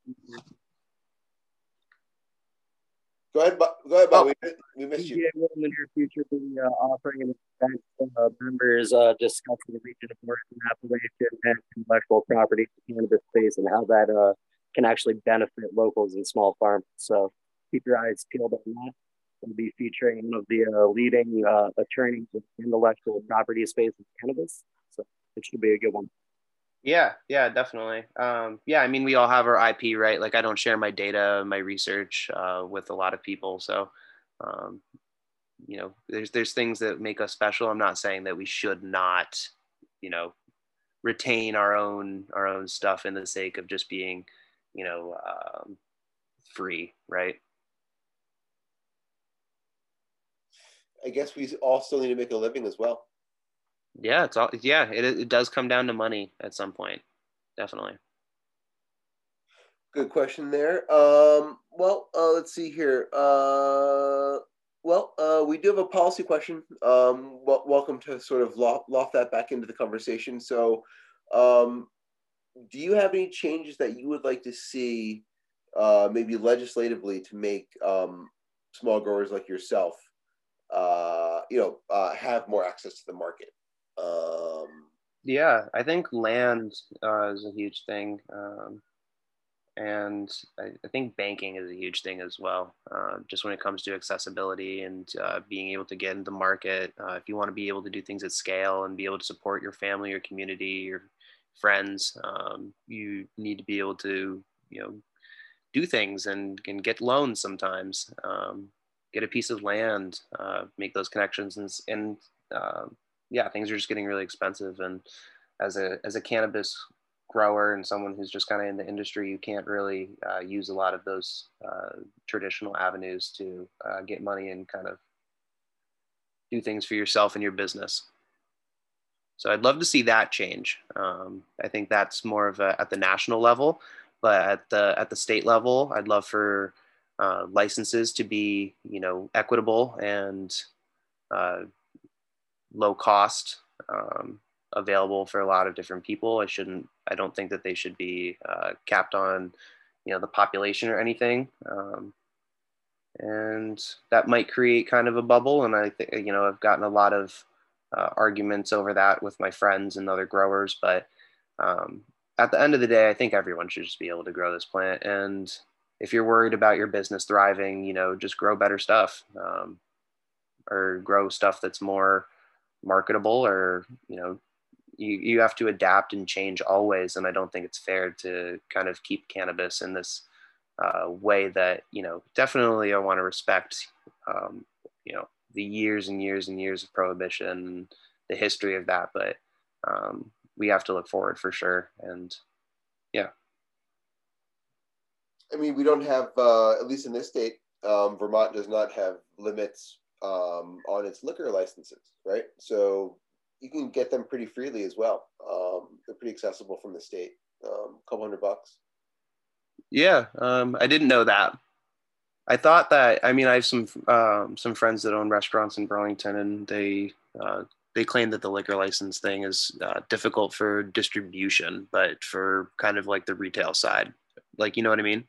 Go ahead, go ahead, Bob. Oh, we, we missed VGA you. will in the near future be uh, offering an event uh, members uh, discussing the region of origin, appellation, and intellectual property in the cannabis space and how that uh, can actually benefit locals and small farmers. So keep your eyes peeled on that will be featuring one of the uh, leading uh, attorneys in intellectual property space of cannabis. So it should be a good one. Yeah, yeah, definitely. Um, yeah, I mean, we all have our IP, right? Like, I don't share my data, my research uh, with a lot of people. So, um, you know, there's there's things that make us special. I'm not saying that we should not, you know, retain our own our own stuff in the sake of just being, you know, um, free, right? I guess we all still need to make a living as well. Yeah, it's all yeah, it it does come down to money at some point. Definitely. Good question there. Um, well, uh, let's see here. Uh, well, uh, we do have a policy question. Um, well, welcome to sort of loft, loft that back into the conversation. So, um, do you have any changes that you would like to see, uh, maybe legislatively, to make um, small growers like yourself uh, you know, uh, have more access to the market. Um, yeah, I think land uh, is a huge thing. Um, and I, I, think banking is a huge thing as well. Uh, just when it comes to accessibility and uh, being able to get into the market, uh, if you want to be able to do things at scale and be able to support your family, your community, your friends, um, you need to be able to, you know, do things and, and get loans sometimes, um, get a piece of land, uh, make those connections, and, and um, yeah, things are just getting really expensive. And as a as a cannabis grower and someone who's just kind of in the industry, you can't really uh, use a lot of those uh, traditional avenues to uh, get money and kind of do things for yourself and your business. So I'd love to see that change. Um, I think that's more of a, at the national level, but at the at the state level, I'd love for uh, licenses to be you know equitable and uh, low cost. Um, available for a lot of different people. I shouldn't, I don't think that they should be uh, capped on, you know, the population or anything. Um, and that might create kind of a bubble. And I think, you know, I've gotten a lot of uh, arguments over that with my friends and other growers. But um, at the end of the day, I think everyone should just be able to grow this plant. And if you're worried about your business thriving, you know, just grow better stuff um, or grow stuff that's more marketable or, you know, you, you have to adapt and change always. And I don't think it's fair to kind of keep cannabis in this uh, way that, you know, definitely I want to respect, um, you know, the years and years and years of prohibition the history of that. But um, we have to look forward for sure. And yeah. I mean, we don't have, uh, at least in this state, um, Vermont does not have limits um, on its liquor licenses, right? So you can get them pretty freely as well. Um, they're pretty accessible from the state, um, a couple hundred bucks. Yeah, um, I didn't know that. I thought that. I mean, I have some um, some friends that own restaurants in Burlington, and they uh, they claim that the liquor license thing is uh, difficult for distribution, but for kind of like the retail side, like you know what I mean.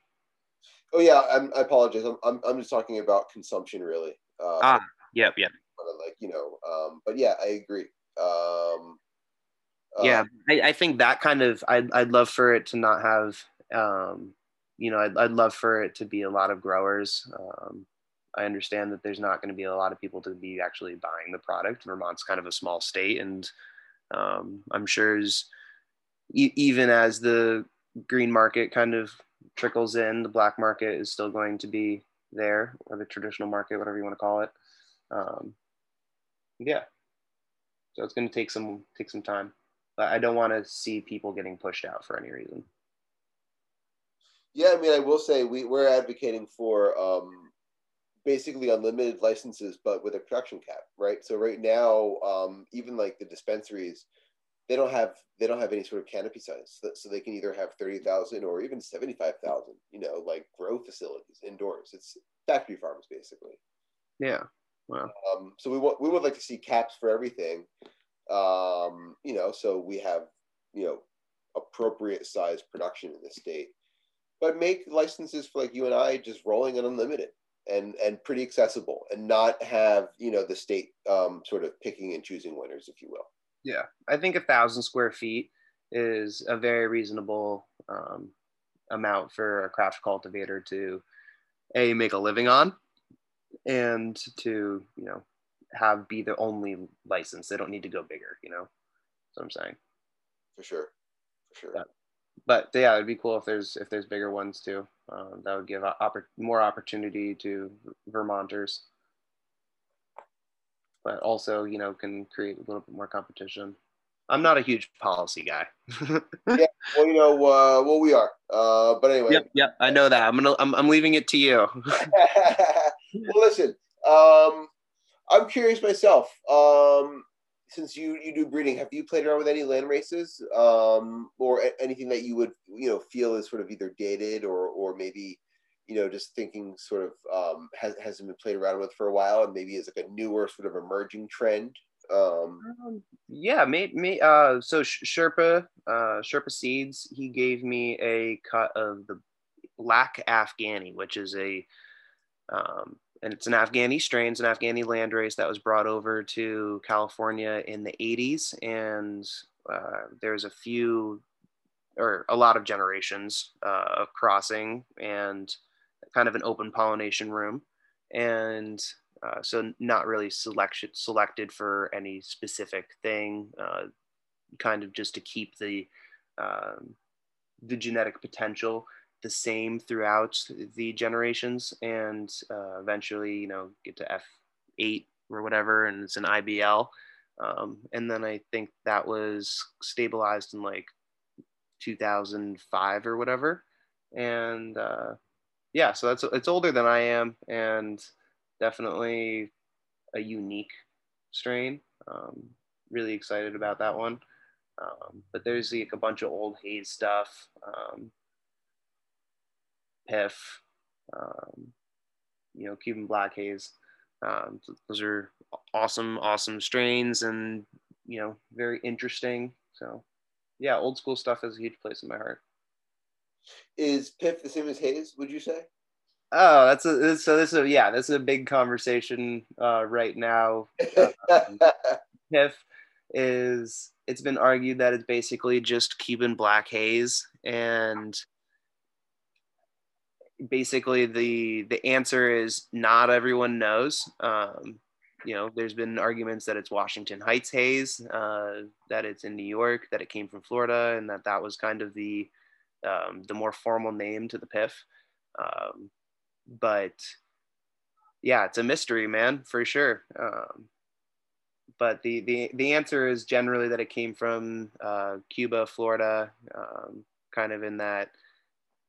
Oh yeah, I'm, i apologize. I'm, I'm I'm just talking about consumption, really. Uh, ah, yep, yep. Like you know, um, but yeah, I agree. Um, uh, yeah, I, I, think that kind of I'd I'd love for it to not have um, you know I'd, I'd love for it to be a lot of growers. Um, I understand that there's not going to be a lot of people to be actually buying the product. Vermont's kind of a small state, and um, I'm sure as, e- even as the green market kind of trickles in, the black market is still going to be there, or the traditional market, whatever you want to call it. Um, yeah, so it's going to take some take some time. But I don't want to see people getting pushed out for any reason. Yeah, I mean, I will say we we're advocating for um, basically unlimited licenses, but with a production cap, right? So right now, um, even like the dispensaries, they don't have they don't have any sort of canopy size, so they can either have thirty thousand or even seventy five thousand. You know, like grow facilities indoors. It's factory farms basically. Yeah. Wow. Um, so we want we would like to see caps for everything. Um, you know, so we have you know appropriate size production in the state, but make licenses for like you and I just rolling and unlimited and and pretty accessible, and not have you know the state um, sort of picking and choosing winners, if you will. Yeah, I think a thousand square feet is a very reasonable um, amount for a craft cultivator to a make a living on and to you know have be the only license. They don't need to go bigger. You know, that's what I'm saying. For sure, for sure. But, but yeah, it'd be cool if there's if there's bigger ones too. Um, that would give oppor- more opportunity to Vermonters. But also, you know, can create a little bit more competition. I'm not a huge policy guy. yeah, well, you know, uh, well, we are. Uh, but anyway. Yep, yep, I know that. I'm gonna, I'm, I'm leaving it to you. well, listen, um, I'm curious myself. Um, since you you do breeding, have you played around with any land races, um, or anything that you would you know feel is sort of either dated or or maybe you know just thinking sort of um, has hasn't been played around with for a while and maybe is like a newer sort of emerging trend. Um, um yeah, me, me, uh, so Sherpa, uh, Sherpa Seeds, he gave me a cut of the Black Afghani, which is a um, and it's an Afghani strain, it's an Afghani landrace that was brought over to California in the 80s. And uh, there's a few or a lot of generations uh, of crossing and kind of an open pollination room. And uh, so not really selection selected for any specific thing, uh, kind of just to keep the um, the genetic potential the same throughout the generations, and uh, eventually, you know, get to F eight or whatever, and it's an IBL. Um, and then I think that was stabilized in like 2005 or whatever. And uh, yeah, so that's it's older than I am, and definitely a unique strain. Um, really excited about that one. Um, but there's like a bunch of old haze stuff, um, Piff, um, you know, Cuban black haze. Um, those are awesome, awesome strains, and you know, very interesting. So, yeah, old school stuff has a huge place in my heart. Is Piff the same as Haze? Would you say? Oh, that's a so this is a, yeah, this is a big conversation uh, right now. Um, Piff is it's been argued that it's basically just Cuban black haze, and basically the the answer is not everyone knows. Um, you know, there's been arguments that it's Washington Heights haze, uh, that it's in New York, that it came from Florida, and that that was kind of the um, the more formal name to the Piff. Um, but yeah, it's a mystery, man, for sure. Um, but the, the, the answer is generally that it came from uh, Cuba, Florida, um, kind of in that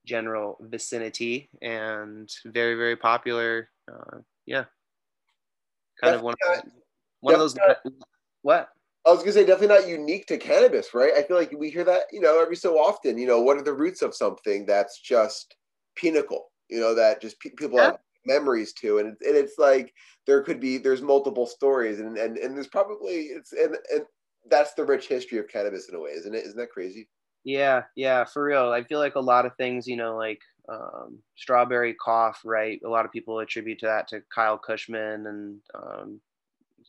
general vicinity, and very, very popular. Uh, yeah, kind of one, of those, one of those. What? I was gonna say definitely not unique to cannabis, right? I feel like we hear that, you know, every so often. You know, what are the roots of something that's just pinnacle? you know that just pe- people yeah. have memories to and, and it's like there could be there's multiple stories and and, and there's probably it's and, and that's the rich history of cannabis in a way isn't it isn't that crazy yeah yeah for real i feel like a lot of things you know like um, strawberry cough right a lot of people attribute to that to kyle Kushman and um,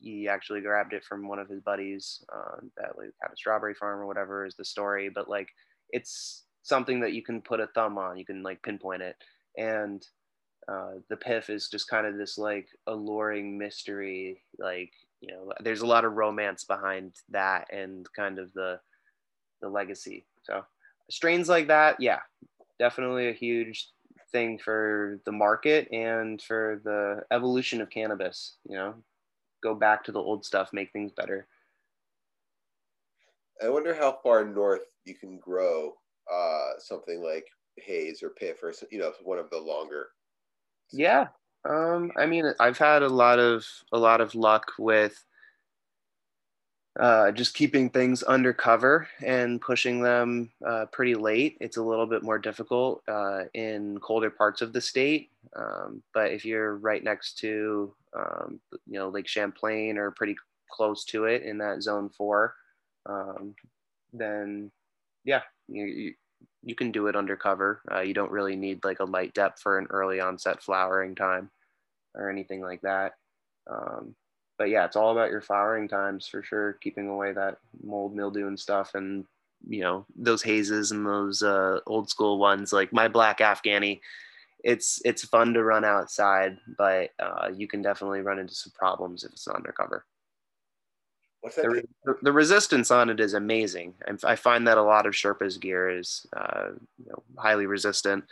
he actually grabbed it from one of his buddies uh, that like had a strawberry farm or whatever is the story but like it's something that you can put a thumb on you can like pinpoint it. And uh, the piff is just kind of this like alluring mystery like you know there's a lot of romance behind that and kind of the the legacy. So strains like that yeah definitely a huge thing for the market and for the evolution of cannabis you know go back to the old stuff make things better i wonder how far north you can grow uh, something like Haze or Piff or you know one of the longer. Yeah, um, I mean, I've had a lot of a lot of luck with uh, just keeping things undercover and pushing them uh, pretty late. It's a little bit more difficult uh, in colder parts of the state, um, but if you're right next to um, you know Lake Champlain or pretty close to it in that zone four, um, then yeah, you, you, you can do it undercover. Uh, you don't really need like a light dep for an early onset flowering time or anything like that. Um, but yeah, it's all about your flowering times for sure, keeping away that mold, mildew, and stuff. And you know those hazes and those uh, old school ones, like my black Afghani. It's it's fun to run outside, but uh, you can definitely run into some problems if it's undercover. What's that? The, the, resistance on it is amazing. I, I find that a lot of Sherpa's gear is uh, you know, highly resistant.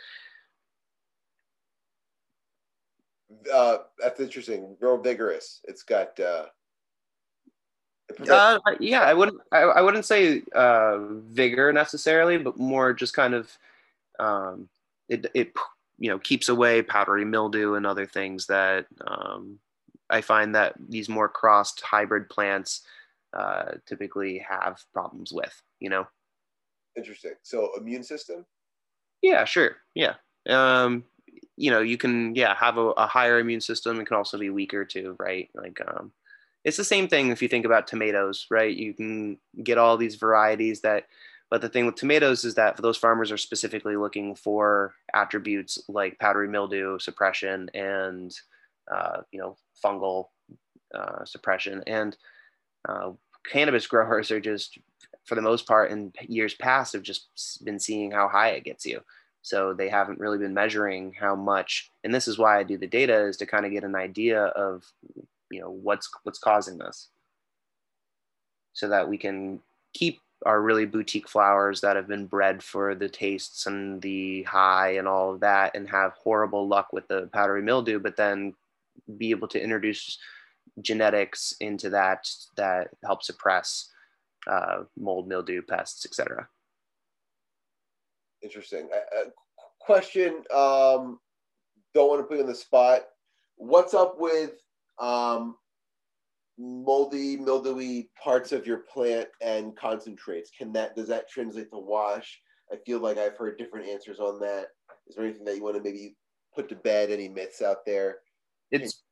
Uh, that's interesting. Real vigorous. It's got. Uh, uh, yeah, I wouldn't. I, I wouldn't say uh, vigor necessarily, but more just kind of. Um, it it you know keeps away powdery mildew and other things that um, I find that these more crossed hybrid plants uh, typically have problems with, you know? Interesting. So immune system? Yeah, sure. Yeah. Um, you know, you can, yeah, have a, a higher immune system. It can also be weaker too, right? Like, um, it's the same thing if you think about tomatoes, right? You can get all these varieties that, but the thing with tomatoes is that those farmers are specifically looking for attributes like powdery mildew suppression and, uh, you know, fungal uh, suppression. And uh, cannabis growers are just for the most part in years past have just been seeing how high it gets you so they haven't really been measuring how much and this is why i do the data is to kind of get an idea of you know what's what's causing this. So that we can keep our really boutique flowers that have been bred for the tastes and the high and all of that and have horrible luck with the powdery mildew but then be able to introduce genetics into that that help suppress uh, mold mildew pests etc interesting uh, question um, don't want to put you on the spot what's up with um, moldy, mildewy parts of your plant and concentrates? Can that does that translate to wash? I feel like I've heard different answers on that. Is there anything that you want to maybe put to bed? Any myths out there? It's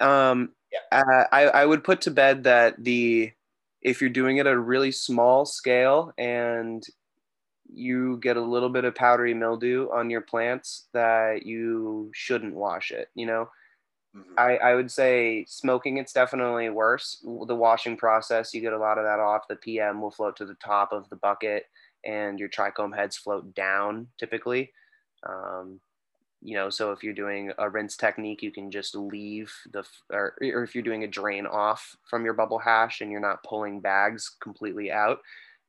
um yeah. uh, I I would put to bed that the if you're doing it at a really small scale and you get a little bit of powdery mildew on your plants that you shouldn't wash it you know Mm-hmm. I, I would say smoking it's definitely worse. The washing process, you get a lot of that off. The PM will float to the top of the bucket, and your trichome heads float down typically. Um, you know, so if you're doing a rinse technique, you can just leave the, or, or if you're doing a drain off from your bubble hash and you're not pulling bags completely out,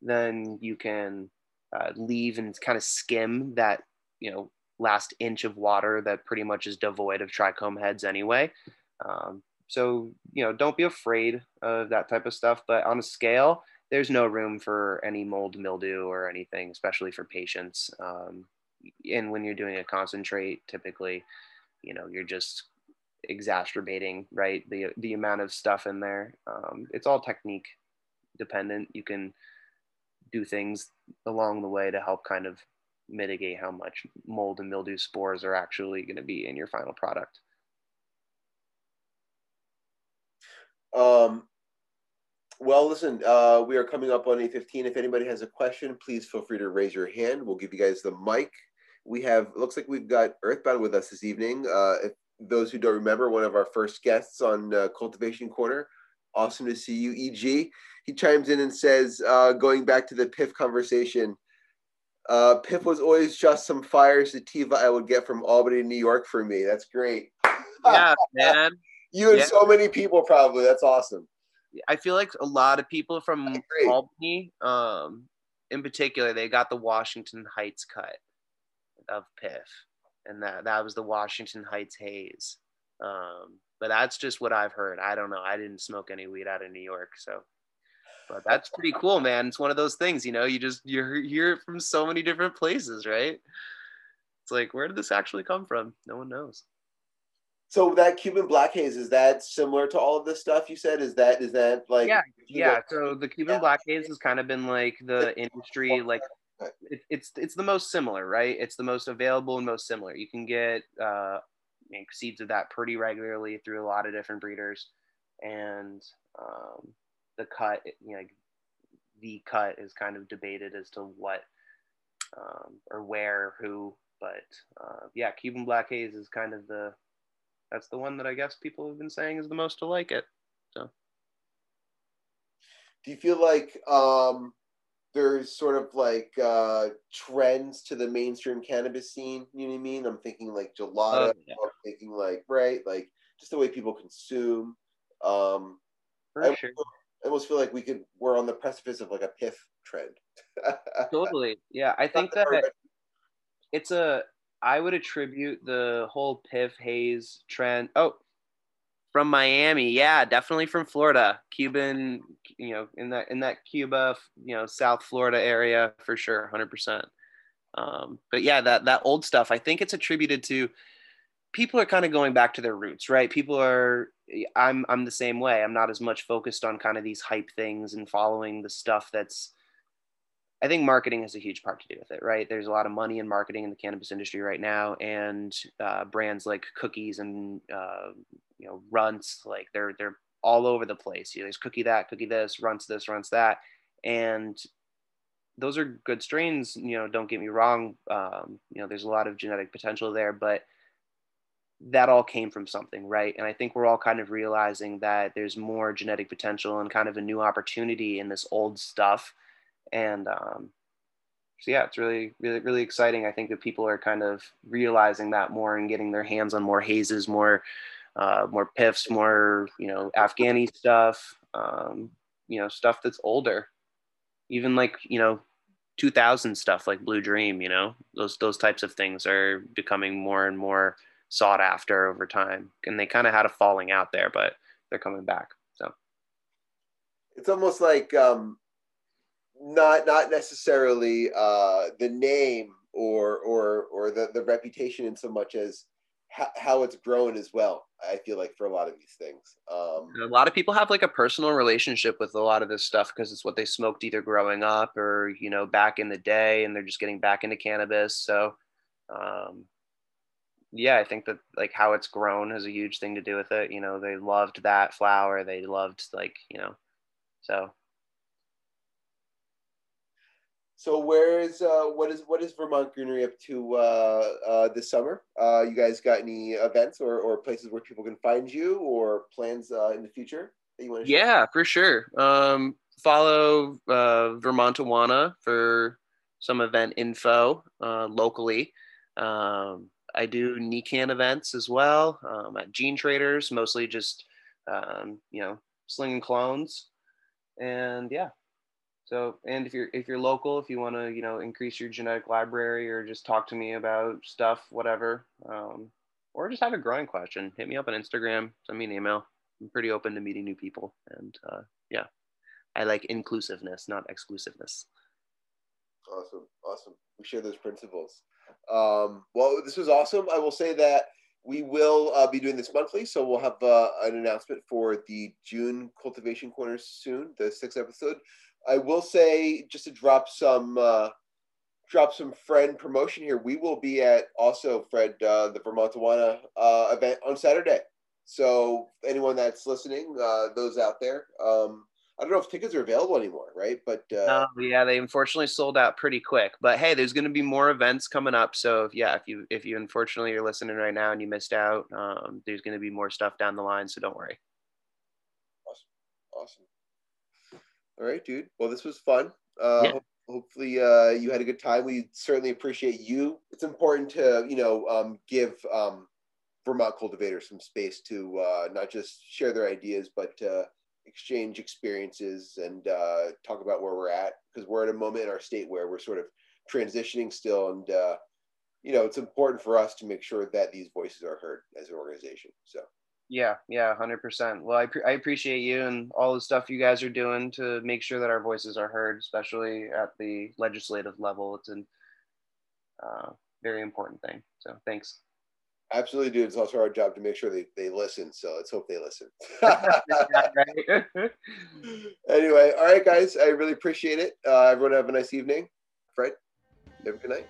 then you can uh, leave and kind of skim that, you know, last inch of water that pretty much is devoid of trichome heads anyway. Um, so, you know, don't be afraid of that type of stuff. But on a scale, there's no room for any mold mildew or anything, especially for patients. Um, and when you're doing a concentrate, typically, you know, you're just exacerbating, right? The, the amount of stuff in there. Um, it's all technique dependent. You can do things along the way to help kind of mitigate how much mold and mildew spores are actually going to be in your final product. Um, well, listen, uh, we are coming up on 8.15. If anybody has a question, please feel free to raise your hand. We'll give you guys the mic. We have, looks like we've got Earthbound with us this evening. Uh, if those who don't remember, one of our first guests on uh, Cultivation Corner. Awesome to see you, EG. He chimes in and says, uh, going back to the Piff conversation, uh, Piff was always just some fire sativa I would get from Albany, New York for me. That's great. Yeah, man. you and yeah. so many people probably. That's awesome. I feel like a lot of people from Albany, um, in particular, they got the Washington Heights cut of Piff, and that that was the Washington Heights haze. Um, but that's just what I've heard. I don't know. I didn't smoke any weed out of New York, so but that's pretty cool, man. It's one of those things, you know, you just you hear it from so many different places, right? It's like, where did this actually come from? No one knows. So that Cuban black haze is that similar to all of this stuff you said? Is that is that like yeah yeah? So the Cuban yeah. black haze has kind of been like the industry like it, it's it's the most similar, right? It's the most available and most similar. You can get uh, seeds of that pretty regularly through a lot of different breeders, and um, the cut, you know, the cut is kind of debated as to what um, or where, who, but uh, yeah, Cuban Black Haze is kind of the that's the one that I guess people have been saying is the most to like it. So, do you feel like um, there's sort of like uh, trends to the mainstream cannabis scene? You know what I mean? I'm thinking like gelato. Uh, yeah. I'm thinking like right, like just the way people consume. Um, For I, sure. I almost feel like we could we're on the precipice of like a piff trend. totally. Yeah. I think that it's a I would attribute the whole piff haze trend. Oh, from Miami. Yeah, definitely from Florida. Cuban, you know, in that in that Cuba, you know, South Florida area for sure, 100%. Um, but yeah, that that old stuff, I think it's attributed to people are kind of going back to their roots, right? People are I'm I'm the same way. I'm not as much focused on kind of these hype things and following the stuff that's I think marketing has a huge part to do with it, right? There's a lot of money in marketing in the cannabis industry right now, and uh, brands like cookies and uh, you know Runtz, like they're they're all over the place. You know, there's cookie that, cookie this, Runtz this, Runtz that, and those are good strains. You know, don't get me wrong. Um, you know, there's a lot of genetic potential there, but that all came from something, right? And I think we're all kind of realizing that there's more genetic potential and kind of a new opportunity in this old stuff. And um, so yeah, it's really, really, really exciting. I think that people are kind of realizing that more and getting their hands on more hazes, more, uh, more piffs, more you know Afghani stuff, um, you know stuff that's older, even like you know 2000 stuff like Blue Dream. You know those those types of things are becoming more and more sought after over time, and they kind of had a falling out there, but they're coming back. So it's almost like um, not not necessarily uh, the name or or or the, the reputation in so much as how, how it's grown as well. I feel like for a lot of these things, um, a lot of people have like a personal relationship with a lot of this stuff because it's what they smoked either growing up or you know back in the day, and they're just getting back into cannabis. So, um, yeah, I think that like how it's grown has a huge thing to do with it. You know, they loved that flower. They loved like you know, so so where is uh, what is what is Vermont Greenery up to uh, uh, this summer? Uh, you guys got any events or, or places where people can find you or plans uh, in the future that you want to? Yeah, for sure. Um, follow uh, Vermontawana for some event info locally. Um, I do NECANN events as well um, at Gene Traders, mostly just um, you know slinging clones, and yeah, so, and if you're if you're local, if you want to, you know, increase your genetic library or just talk to me about stuff, whatever, um, or just have a growing question, hit me up on Instagram, send me an email. I'm pretty open to meeting new people, and uh, yeah, I like inclusiveness, not exclusiveness. Awesome, awesome. We share those principles. Um, well, this was awesome. I will say that we will uh, be doing this monthly, so we'll have uh, an announcement for the June cultivation corner soon, the sixth episode. I will say just to drop some uh, drop some friend promotion here. We will be at also Fred uh, the Vermontawana uh, event on Saturday. So anyone that's listening, uh, those out there, um, I don't know if tickets are available anymore, right? But uh, no, yeah, they unfortunately sold out pretty quick. But hey, there's going to be more events coming up. So if, yeah, if you if you unfortunately you're listening right now and you missed out, um, there's going to be more stuff down the line. So don't worry. Awesome, awesome. All right, dude. Well, this was fun. Uh, yeah. Hopefully, uh, you had a good time. We certainly appreciate you. It's important to, you know, um, give um, Vermont cultivators some space to uh, not just share their ideas, but exchange experiences and uh, talk about where we're at. Because we're at a moment in our state where we're sort of transitioning still, and uh, you know, it's important for us to make sure that these voices are heard as an organization. So. Yeah, yeah, hundred percent. Well, I, pre- I appreciate you and all the stuff you guys are doing to make sure that our voices are heard, especially at the legislative level. It's a uh, very important thing. So thanks. Absolutely, dude. It's also our job to make sure they, they listen. So let's hope they listen. anyway, all right, guys. I really appreciate it. Uh, everyone have a nice evening. Fred, have a good night.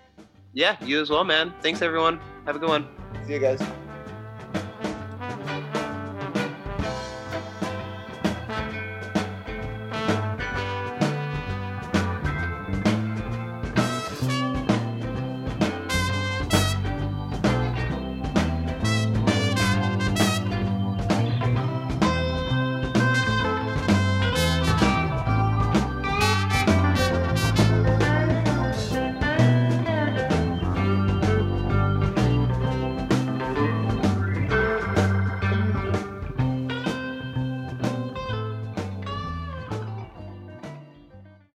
Yeah, you as well, man. Thanks, everyone. Have a good one. See you guys.